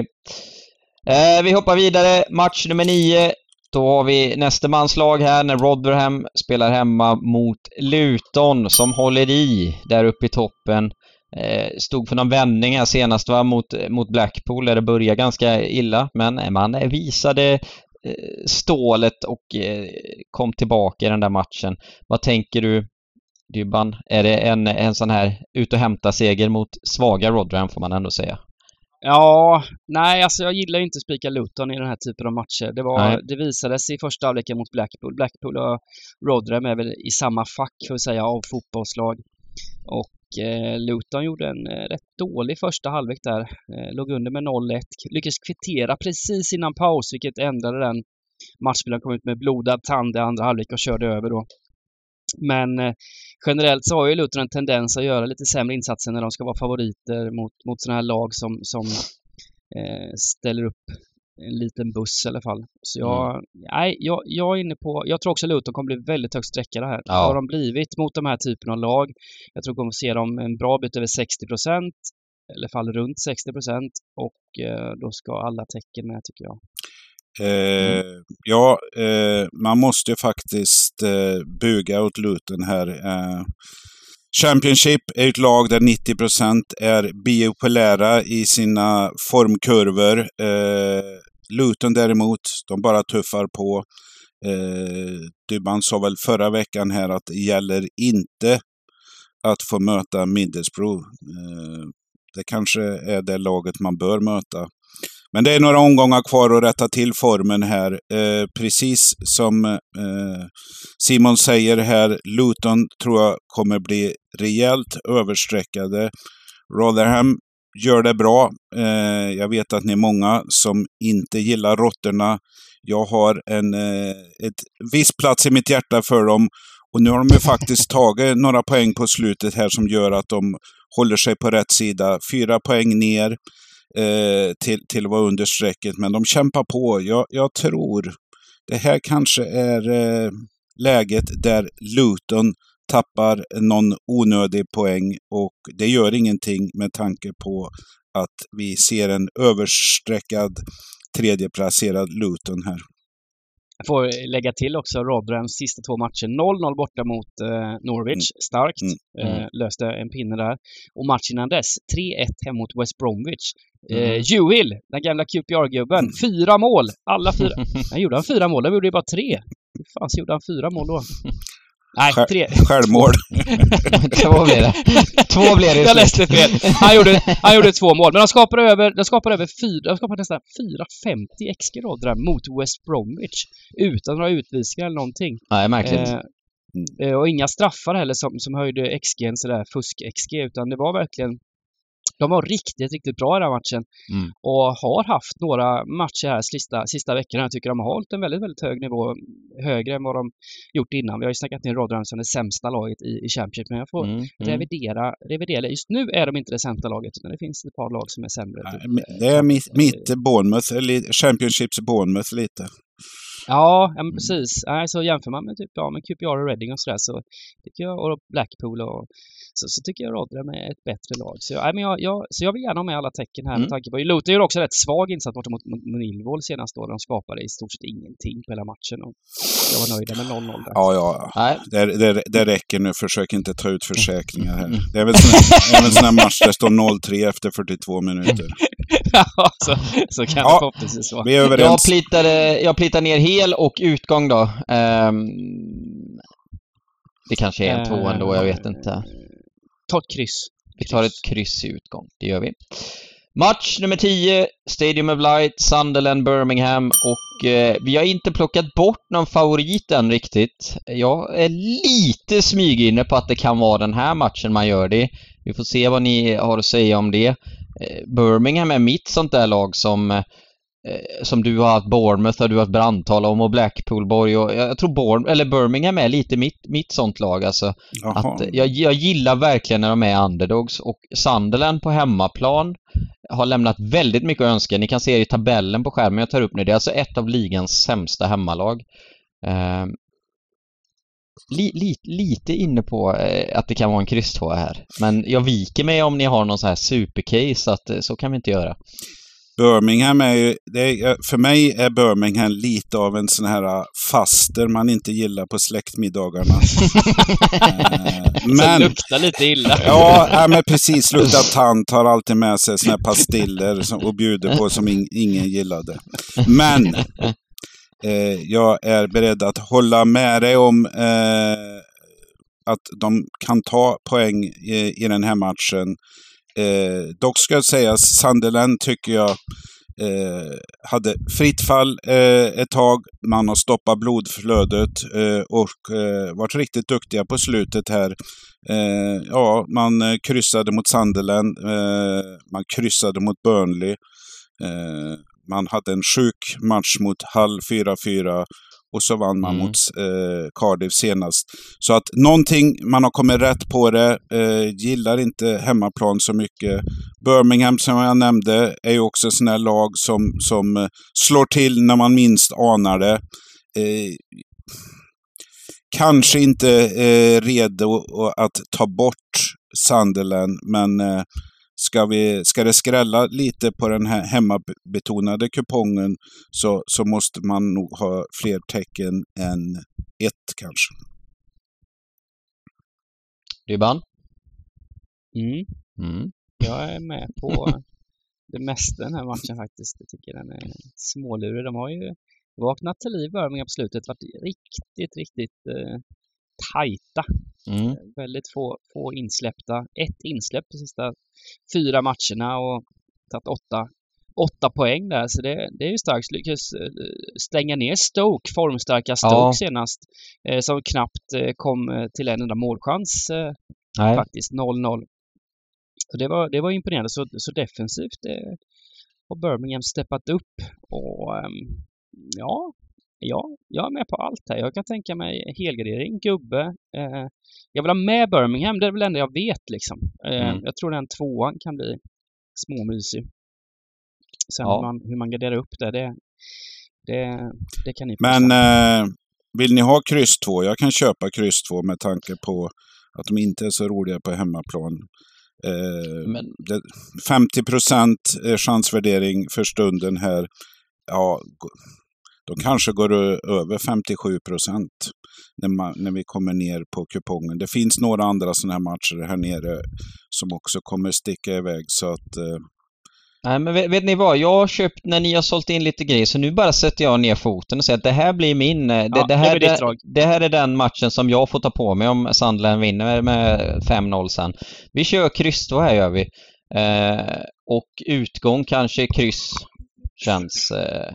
Eh, vi hoppar vidare. Match nummer nio. Då har vi nästa manslag här när Rotherham spelar hemma mot Luton som håller i där uppe i toppen. Eh, stod för någon vändning här senast va, mot, mot Blackpool där det började ganska illa men man visade eh, stålet och eh, kom tillbaka i den där matchen. Vad tänker du Dybban? Är det en, en sån här ut och hämta seger mot svaga Rotherham får man ändå säga? Ja, nej alltså jag gillar ju inte att spika Luton i den här typen av matcher. Det, var, Nej. det visades i första halvleken mot Blackpool. Blackpool och Rotherham är väl i samma fack för att säga av fotbollslag. Och eh, Luton gjorde en eh, rätt dålig första halvlek där. Eh, låg under med 0-1. Lyckades kvittera precis innan paus vilket ändrade den matchbilden. Kom ut med blodad tand i andra halvlek och körde över då. Men eh, generellt så har ju Luton en tendens att göra lite sämre insatser när de ska vara favoriter mot, mot sådana här lag som, som eh, ställer upp en liten buss i alla fall. Så jag, nej, jag, jag är inne på, jag tror också Luton kommer bli väldigt högt sträckade här. Ja. Har de blivit mot de här typen av lag. Jag tror vi kommer se dem en bra bit över 60 procent. Eller fall runt 60 procent. Och eh, då ska alla tecken med tycker jag. Mm. Eh, ja, eh, man måste ju faktiskt eh, buga åt Luton här. Eh, Championship är ett lag där 90% är biopolära i sina formkurvor. Eh, Luton däremot, de bara tuffar på. Eh, Dybban sa väl förra veckan här att det gäller inte att få möta Middlesbrough. Eh, det kanske är det laget man bör möta. Men det är några omgångar kvar att rätta till formen här. Eh, precis som eh, Simon säger här, Luton tror jag kommer bli rejält överstreckade. Rotherham gör det bra. Eh, jag vet att ni är många som inte gillar råttorna. Jag har en eh, ett viss plats i mitt hjärta för dem. Och nu har de ju faktiskt tagit några poäng på slutet här som gör att de håller sig på rätt sida. Fyra poäng ner eh, till, till att vara under strecket. Men de kämpar på. Jag, jag tror det här kanske är eh, läget där Luton tappar någon onödig poäng och det gör ingenting med tanke på att vi ser en överstreckad tredjeplacerad Luton här. Jag får lägga till också Rotherhams sista två matcher. 0-0 borta mot eh, Norwich, starkt. Mm. Eh, löste en pinne där. Och matchen innan dess, 3-1 hem mot West Bromwich. Eh, Mm. Juhil, den gamla QPR-gubben, fyra mål! Alla fyra. Han gjorde han fyra mål, de gjorde ju bara tre. Hur fan gjorde han fyra mål då? Nej, tre. Självmål. Två blev det. Två blev det Jag läste fel. Han gjorde, han gjorde två mål. Men de skapade över, de skapade över fyra, de skapade nästan 4,50 XG Rotherham mot West Bromwich. Utan några utvisningar eller någonting. Nej, märkligt. Eh, eh, och inga straffar heller som, som höjde XG, en sådär fusk-XG, utan det var verkligen de var riktigt, riktigt bra i den här matchen. Mm. Och har haft några matcher här sista, sista veckorna. Jag tycker de har hållit en väldigt, väldigt hög nivå. Högre än vad de gjort innan. Vi har ju snackat ner Rotherham som det sämsta laget i, i Championship. Men jag får Mm, mm. revidera, revidera. Just nu är de inte det sämsta laget. Utan det finns ett par lag som är sämre. typ, eh, Det är mitt, mitt Bournemouth, eller Championships Bournemouth lite. Ja, ja men precis. Nej, så jämför man med typ, ja, med QPR och Reading och sådär så tycker jag, och Blackpool och så, så tycker jag Rotherham är ett bättre lag. Så jag, nej, men jag, jag, så jag vill gärna ha med alla tecken här med Mm. tanke på... Luton gjorde också rätt svag insats borta mot, Millwall senast då. De skapade i stort sett ingenting på hela matchen. Och jag var nöjd med 0-0 där. Ja, ja. Nej, Det, det, det räcker nu. Försök inte ta ut försäkringar här. Det är väl sån här, det är väl sån här match där det står 0-3 efter 42 minuter. Ja, så, så kan Ja. det förhoppningsvis vara. Vi är jag överens. plitade, jag plitar ner hel och utgång då. Ehm, det kanske är en två ändå, jag vet inte. Ta ett kryss. Vi tar ett kryss i utgång, det gör vi. Match nummer 10, Stadium of Light, Sunderland, Birmingham och eh, vi har inte plockat bort någon favorit än riktigt. Jag är lite smyginne på att det kan vara den här matchen man gör det. Vi får se vad ni har att säga om det. Eh, Birmingham är mitt sånt där lag som eh, som du har haft Bournemouth och du har haft brandtal om och Blackpoolborg och jag tror Bourne, eller Birmingham är lite mitt, mitt sånt lag alltså. Jaha. Att jag, jag gillar verkligen när de är underdogs och Sunderland på hemmaplan har lämnat väldigt mycket att önska. Ni kan se det i tabellen på skärmen jag tar upp nu. Det är alltså ett av ligans sämsta hemmalag. Eh, li, li, lite inne på eh, att det kan vara en kryss tvåa här. Men jag viker mig om ni har någon så här supercase att eh, så kan vi inte göra. Birmingham är ju, är, för mig är Birmingham lite av en sån här äh, faster man inte gillar på släktmiddagarna. Eh, Men... men, luktar lite illa. ja, ja, men precis. Luktar tant har alltid med sig såna här pastiller som, och bjuder på som in, ingen gillade. Men, eh, jag är beredd att hålla med dig om eh, att de kan ta poäng i, i den här matchen. Eh, dock ska sägas, Sunderland tycker jag eh, hade fritt fall eh, ett tag. Man har stoppat blodflödet eh, och eh, varit riktigt duktiga på slutet här. Eh, ja, man eh, kryssade mot Sunderland, eh, man kryssade mot Burnley. Eh, man hade en sjuk match mot Hull 4-4 och så vann man mm. mot eh, Cardiff senast. Så att någonting, man har kommit rätt på det. Eh, gillar inte hemmaplan så mycket. Birmingham som jag nämnde är ju också sån här lag som, som eh, slår till när man minst anar det. Eh, kanske inte eh, redo att ta bort Sunderland, men eh, Ska, vi, ska det skrälla lite på den här hemmabetonade kupongen så, så måste man nog ha fler tecken än ett kanske. Dybban? Mm. mm. Jag är med på det mesta den här matchen faktiskt. Jag tycker den är smålurig. De har ju vaknat till liv Birmingham på slutet. Varit riktigt, riktigt eh, tajta. Mm. Eh, väldigt få, få insläppta. Ett insläpp de sista fyra matcherna och tagit åtta, åtta poäng där. Så det, det är ju starkt. Lyckades eh, stänga ner Stoke, formstarka Stoke ja. senast. Eh, som knappt kom till en enda målchans. Faktiskt 0-0. Så det var, det var imponerande. Så, så defensivt eh, har Birmingham steppat upp. Och um, ja, ja, jag är med på allt här. Jag kan tänka mig helgardering, gubbe. Eh, jag vill ha med Birmingham, det är väl det enda jag vet liksom. Eh, mm. Jag tror den tvåan kan bli småmysig. Sen ja. hur, man, hur man garderar upp det, det, det, det kan ni Men eh, vill ni ha kryss 2? Jag kan köpa kryss 2 med tanke på att de inte är så roliga på hemmaplan. Eh, Men... 50 procent chansvärdering för stunden här. Ja, de kanske går över 57 procent när, när vi kommer ner på kupongen. Det finns några andra sådana här matcher här nere som också kommer sticka iväg. Så att, eh... Nej, men vet, vet, ni vad? Jag har köpt när ni har sålt in lite grejer, så nu bara sätter jag ner foten och säger att det här blir min... Eh, det, ja, det här, det, det, här är den matchen som jag får ta på mig om Sandland vinner med 5-0 sen. Vi kör kryss då här gör vi. Eh, och utgång kanske kryss känns... Eh,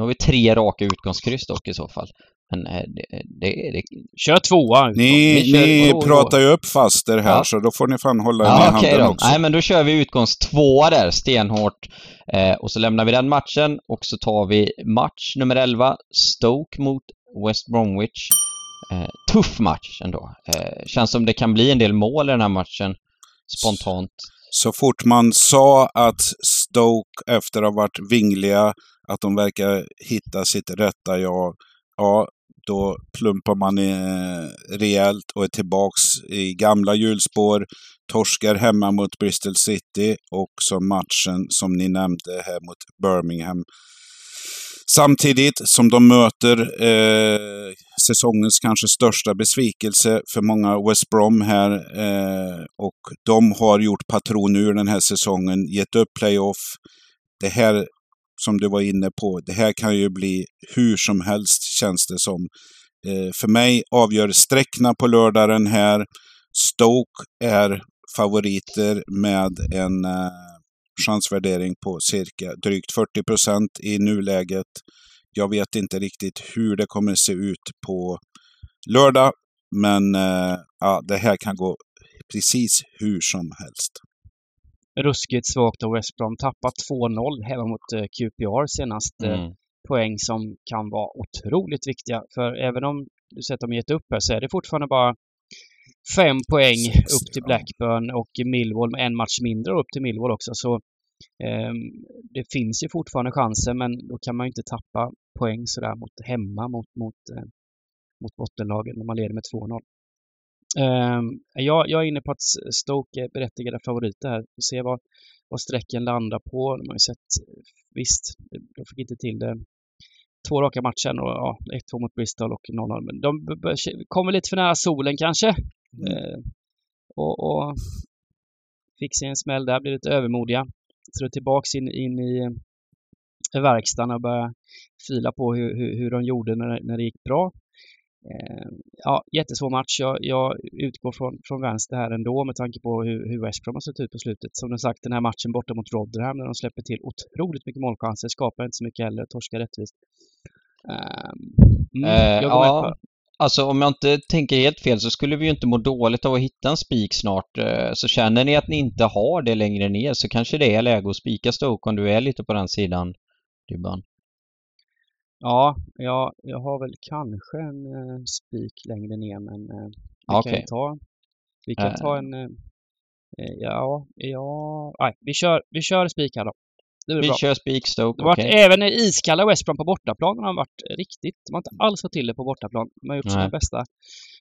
nu har vi tre raka utgångskryss dock i så fall. Men eh, det, det, det... Kör tvåa! Ni, kör, ni oh, pratar ju upp faster här ja. så då får ni fan hålla ja, med okay handen då. också. Nej men då kör vi utgångs tvåa där, stenhårt. Eh, och så lämnar vi den matchen och så tar vi match nummer 11, Stoke mot West Bromwich. Eh, tuff match ändå. Eh, känns som det kan bli en del mål i den här matchen spontant. Så fort man sa att Stoke efter att ha varit vingliga att de verkar hitta sitt rätta jag, ja, då plumpar man eh, rejält och är tillbaks i gamla hjulspår. Torskar hemma mot Bristol City och så matchen som ni nämnde här mot Birmingham. Samtidigt som de möter eh, säsongens kanske största besvikelse för många West Brom här. Eh, och de har gjort patron ur den här säsongen, gett upp playoff. Det här som du var inne på, det här kan ju bli hur som helst känns det som. Eh, för mig avgör sträckna på lördagen här. Stoke är favoriter med en eh, chansvärdering på cirka drygt 40 procent i nuläget. Jag vet inte riktigt hur det kommer se ut på lördag, men eh, ja, det här kan gå precis hur som helst ruskigt svagt av West Brom. Tappat 2-0 hemma mot eh, QPR senast. Eh, mm. Poäng som kan vara otroligt viktiga. För även om du säger att de gett upp här så är det fortfarande bara fem poäng Sex, upp till Blackburn och Millwall med en match mindre upp till Millwall också. Så det finns ju fortfarande chanser men då kan man ju inte tappa poäng sådär mot hemma mot, mot, eh, mot bottenlagen när man leder med 2-0. Ehm, jag, jag är inne på att Stoke är berättigade favoriter här. Vi får se vad, vad strecken landar på. De har ju sett, visst, de fick inte till det. Två raka matcher och ja, 1-2 mot Bristol och 0-0. Men de kommer lite för nära solen kanske. Mm. Ehm, och, och fick sig en smäll där, blev lite övermodiga. Så tillbaks in, in i verkstaden och börja fila på hur, hur, hur de gjorde när, när det gick bra. Eh, ja, jättesvår match. Jag, jag utgår från, från vänster här ändå med tanke på hur, hur West Brom har sett ut på slutet. Som sagt, den här matchen borta mot Rotherham när de släpper till otroligt mycket målchanser, skapar inte så mycket heller, torskar rättvist. Um, mm, eh, jag går ja. med på Alltså om jag inte tänker helt fel så skulle vi ju inte må dåligt av att hitta en spik snart. Eh, så känner ni att ni inte har det längre ner så kanske det är läge att spika Stoke om du är lite på den sidan, Dybban. Ja, jag, jag har väl kanske en uh, spik längre ner men uh, vi okay. kan ta Vi kan uh. ta en uh, Ja, ja, nej, vi kör, vi kör spik här då. Vi bra. kör spik Stoke, okej. Okay. Även iskalla West Brom på bortaplan har varit riktigt. De har inte alls fått till det på bortaplan. De har gjort nej. sina bästa,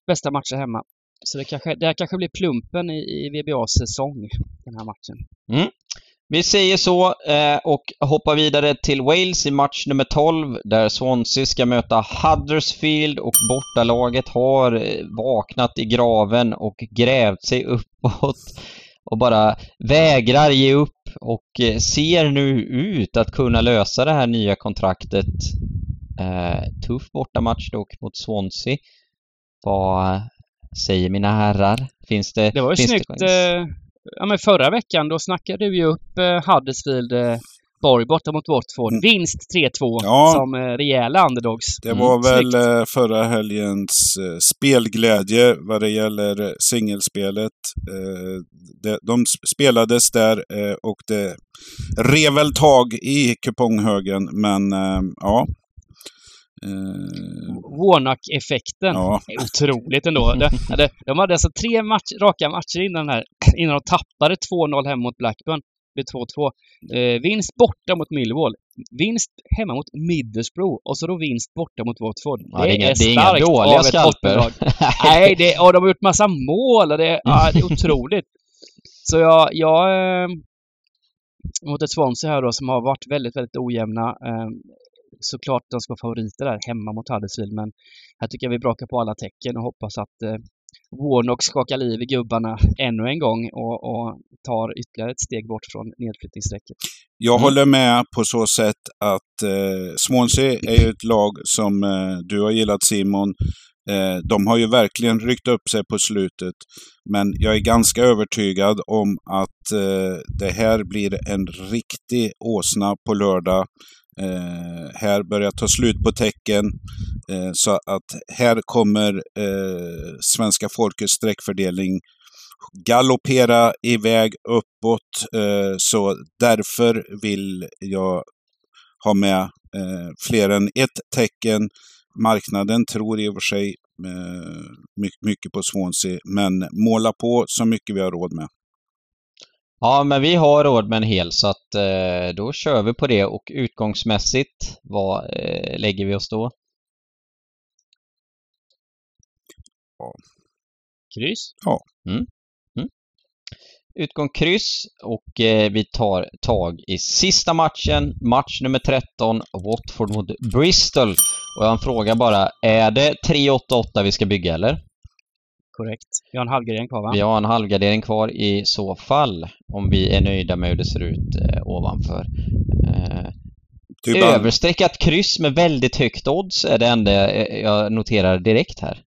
bästa matcher hemma. Så det kanske, det kanske blir plumpen i, i VBAs säsong, den här matchen. Mm. Vi säger så eh, och hoppar vidare till Wales i match nummer 12 där Swansea ska möta Huddersfield och bortalaget har eh, vaknat i graven och grävt sig uppåt och bara vägrar ge upp och eh, ser nu ut att kunna lösa det här nya kontraktet. tuff bortamatch dock mot Swansea. Vad säger mina herrar? Finns det... Det var ju snyggt. Det ja, men förra veckan då snackade ju upp eh, Huddersfield eh, Borg borta mot Watford. Mm. Vinst 3-2 ja, som eh, rejäla underdogs. Det var mm, väl snyggt. Eh, förra helgens eh, spelglädje vad det gäller singelspelet. De, de spelades där och det rev väl tag i kuponghögen. Men ja, Uh, Warnock-effekten. Ja. Otroligt ändå. De, de, de hade alltså tre match, raka matcher innan, den här, innan de tappade 2-0 hemma mot Blackburn. Det 2-2. Uh, vinst borta mot Millwall. Vinst hemma mot Middlesbrough. Och så då vinst borta mot Watford. Ja, det, är inga, det är inga dåliga skalper. Nej, det, och de har gjort massa mål. Och det, ja, det är otroligt. Så jag, jag eh, mot ett Swansea här då som har varit väldigt, väldigt ojämna. Eh, såklart de ska vara favoriter där hemma mot Huddersfield men här tycker jag vi brakar på alla tecken och hoppas att eh, Warnock skakar liv i gubbarna ännu en gång och, och tar ytterligare ett steg bort från nedflyttningsstrecket. Jag mm. håller med på så sätt att eh, Swansea är ju ett lag som eh, du har gillat Simon. Eh, de har ju verkligen ryckt upp sig på slutet. Men jag är ganska övertygad om att eh, det här blir en riktig åsna på lördag. Eh, här börjar ta slut på tecken. Eh, så att här kommer eh, svenska folkets sträckfördelning galoppera iväg uppåt. Eh, så därför vill jag ha med eh, fler än ett tecken. Marknaden tror i och för sig eh, mycket på Swansea, men måla på så mycket vi har råd med. Ja, men vi har råd med en hel så att eh, då kör vi på det och utgångsmässigt, vad eh, lägger vi oss då? Ja. Kryss? Ja. Mm. Mm. Utgång kryss och eh, vi tar tag i sista matchen, match nummer 13, Watford mot Bristol. Och jag har en fråga bara, är det 3-8-8 vi ska bygga eller? Korrekt. Vi har en halvgardering kvar va? Vi har en halvgardering kvar i så fall. Om vi är nöjda med hur det ser ut eh, ovanför. Eh, Överstreckat kryss med väldigt högt odds är det enda jag noterar direkt här.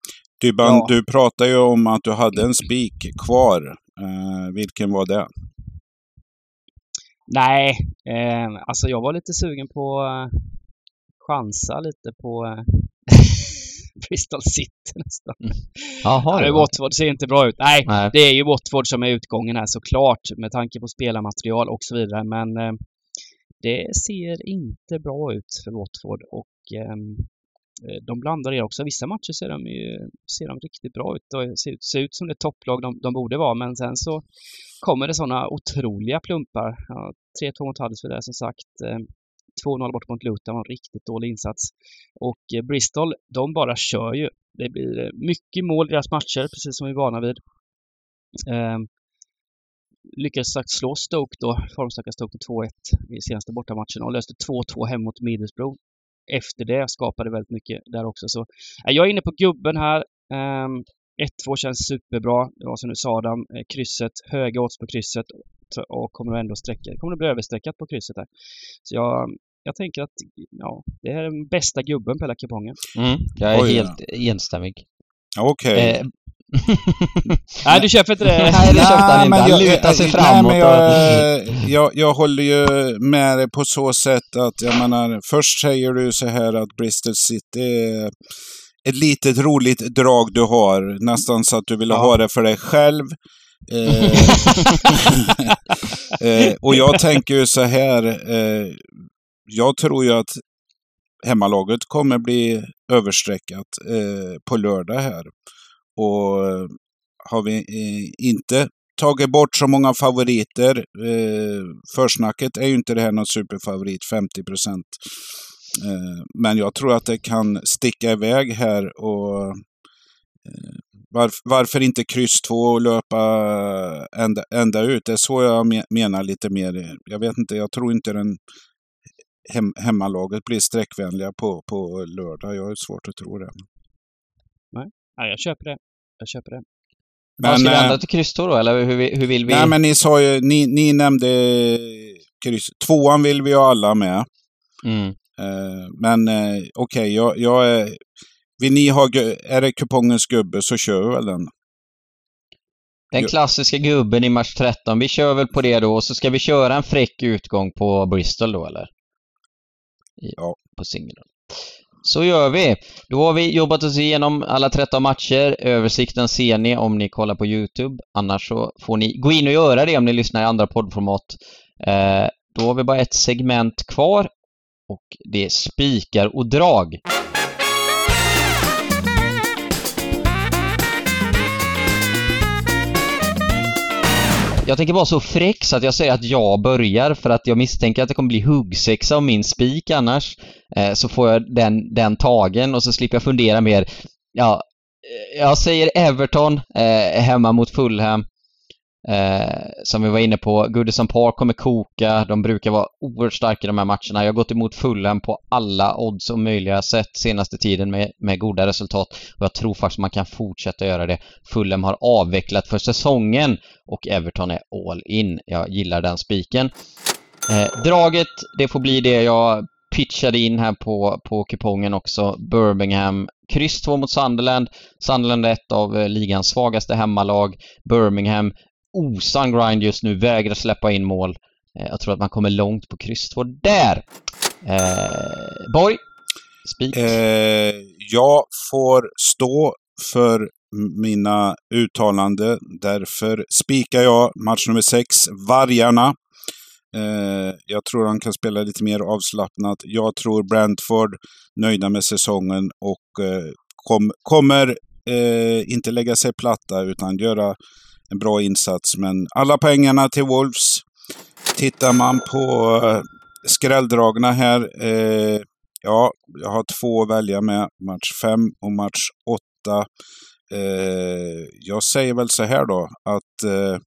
Dybban, ja. du pratade ju om att du hade en spik kvar. Eh, vilken var det? Nej, eh, alltså jag var lite sugen på eh, chansa lite på eh, Bristol City nästan. Mm. Jaha, ja, Watford ser inte bra ut. Nej, Nej, det är ju Watford som är utgången här såklart med tanke på spelarmaterial och så vidare. Men eh, det ser inte bra ut för Watford och ehm, eh, de blandar i också. Vissa matcher ser de ju ser de riktigt bra ut och ser, ser ut som det topplag de, de borde vara. Men sen så kommer det sådana otroliga plumpar. Ja, 3-2 mot Huddersfield som sagt. 2-0 bort mot Luton var en riktigt dålig insats. Och eh, Bristol, de bara kör ju. Det blir eh, mycket mål i deras matcher, precis som vi är vana vid. Eh, lyckades sagt slå Stoke då, formstarka Stoke till 2-1 i senaste bortamatchen och löste 2-2 hem mot Middlesbrough. Efter det skapade väldigt mycket där också. Så eh, jag är inne på gubben här. Eh, 1-2 känns superbra. Det var som du sa Adam, eh, krysset, höga odds på krysset och kommer ändå sträcka, kommer att bli överstreckat på krysset här. Så jag jag tänker att ja, det här är den bästa gubben på hela kupongen. Mm, jag är Oj, helt enstämmig. Okej. Eh, Nej, du köper inte det? Nej, det köpte han inte. Han jag- lutar sig nej, framåt. men och... jag, jag, jag håller ju med dig på så sätt att, jag menar, först säger du så här att Bristol City är ett litet roligt drag du har. Nästan så att du vill Ja. ha det för dig själv. Eh, eh, och jag tänker ju så här. Eh, jag tror ju att hemmalaget kommer bli överstreckat eh, på lördag här. Och eh, har vi eh, inte tagit bort så många favoriter. Eh, försnacket är ju inte det här någon superfavorit, 50 procent. Eh, men jag tror att det kan sticka iväg här och eh, varf, varför inte kryss 2 och löpa ända, ända ut? Det är så jag menar lite mer. Jag vet inte, jag tror inte den hem, hemmalaget blir sträckvänliga på, på lördag. Jag har svårt att tro det. Ja, jag köper det. Jag köper det. Men, ska vi eh, ändra till kryss då, eller hur, hur vill vi? Nej, men ni sa ju, ni, ni nämnde kryss. Tvåan vill vi ju alla med. mm. Eh, men eh, okej, jag, jag är... Vill ni ha, är det kupongens gubbe så kör vi väl den. Den klassiska gubben i match 13. Vi kör väl på det då, och så ska vi köra en fräck utgång på Bristol då, eller? Ja. På singeln. Så gör vi. Då har vi jobbat oss igenom alla 13 matcher. Översikten ser ni om ni kollar på Youtube. Annars så får ni gå in och göra det om ni lyssnar i andra poddformat. Eh, då har vi bara ett segment kvar och det är spikar och drag. Jag tänker vara så fräck så att jag säger att jag börjar för att jag misstänker att det kommer bli huggsexa om min spik annars. Eh, så får jag den, den tagen och så slipper jag fundera mer. Ja, eh, jag säger Everton eh, hemma mot Fulham. Eh, som vi var inne på, Goodison Park kommer koka. De brukar vara oerhört starka i de här matcherna. Jag har gått emot Fulham på alla odds och möjliga sätt senaste tiden med, med goda resultat. Och jag tror faktiskt man kan fortsätta göra det. Fulham har avvecklat för säsongen och Everton är all in. Jag gillar den spiken. Eh, draget, det får bli det jag pitchade in här på, på kupongen också. Birmingham, kryss 2 mot Sunderland. Sunderland är ett av eh, ligans svagaste hemmalag. Birmingham, osann grind just nu, vägrar släppa in mål. Eh, jag tror att man kommer långt på kryss 2 där. Eh, Borg, spik. Eh, jag får stå för mina uttalanden. Därför spikar jag match nummer 6, Vargarna. Eh, jag tror han kan spela lite mer avslappnat. Jag tror Brentford nöjda med säsongen och eh, kom, kommer eh, inte lägga sig platta utan göra en bra insats. Men alla pengarna till Wolves. Tittar man på eh, skrälldragna här. Eh, ja, jag har två att välja med. Match 5 och match 8. Eh, jag säger väl så här då att eh,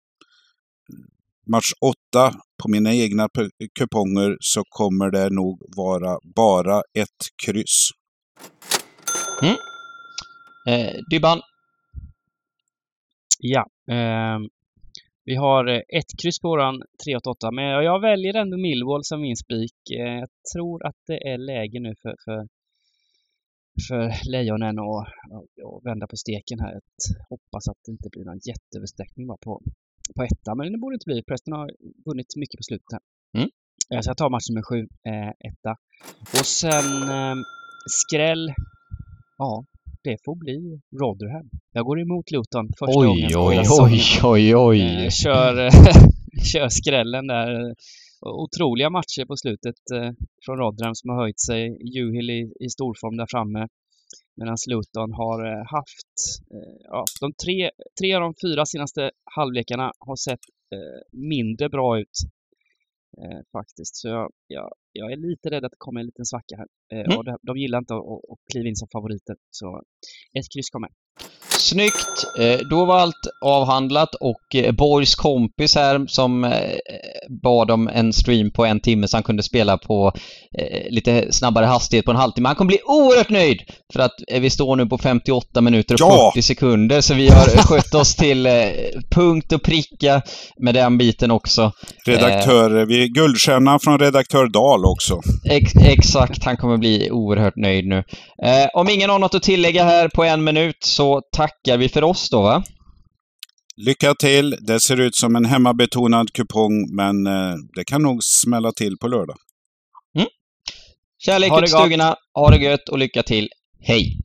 match 8 på mina egna kuponger så kommer det nog vara bara ett kryss. Eh, Dybban, Ja. Ehm, vi har eh, ett kryss på våran 388, men jag väljer ändå Millwall som min spik. Eh, jag tror att det är läge nu för, för, för Lejonen att att vända på steken här. Att hoppas att det inte blir någon jätteöversträckning bara på, på etta, men det borde inte bli. Preston har vunnit mycket på slutet här. Mm. Eh, Så jag tar match nummer sju, etta. Och sen eh, skräll. Ja, det får bli Rotherham. Jag går emot Luton första oj, gången. oj, oj, oj, oj. Eh, kör, kör skrällen där. Otroliga matcher på slutet eh, från Rotherham som har höjt sig. Juhil i, i storform där framme. Medan Luton har eh, haft, ja, de tre, tre av de fyra senaste halvlekarna har sett mindre bra ut. Eh, faktiskt. Så jag, jag, jag är lite rädd att det kommer en liten svacka här. Eh, Mm. och de, de gillar inte att, att, kliva in som favoriter. Så ett kryss kommer. Snyggt! Eh, Då var allt avhandlat och eh, Borgs kompis här som eh, bad om en stream på en timme så han kunde spela på lite snabbare hastighet på en halvtimme. Han kommer bli oerhört nöjd för att vi står nu på 58 minuter och Ja! 40 sekunder så vi har skött oss till punkt och pricka med den biten också. Redaktör, vi guldstjärna från redaktör Dahl också. Ex exakt, han kommer bli oerhört nöjd nu. Om ingen har något att tillägga här på en minut så tackar vi för oss då va? Lycka till! Det ser ut som en hemmabetonad kupong, men eh, det kan nog smälla till på lördag. Kärlek det ut gott. stugorna, ha det gött och lycka till. Hej!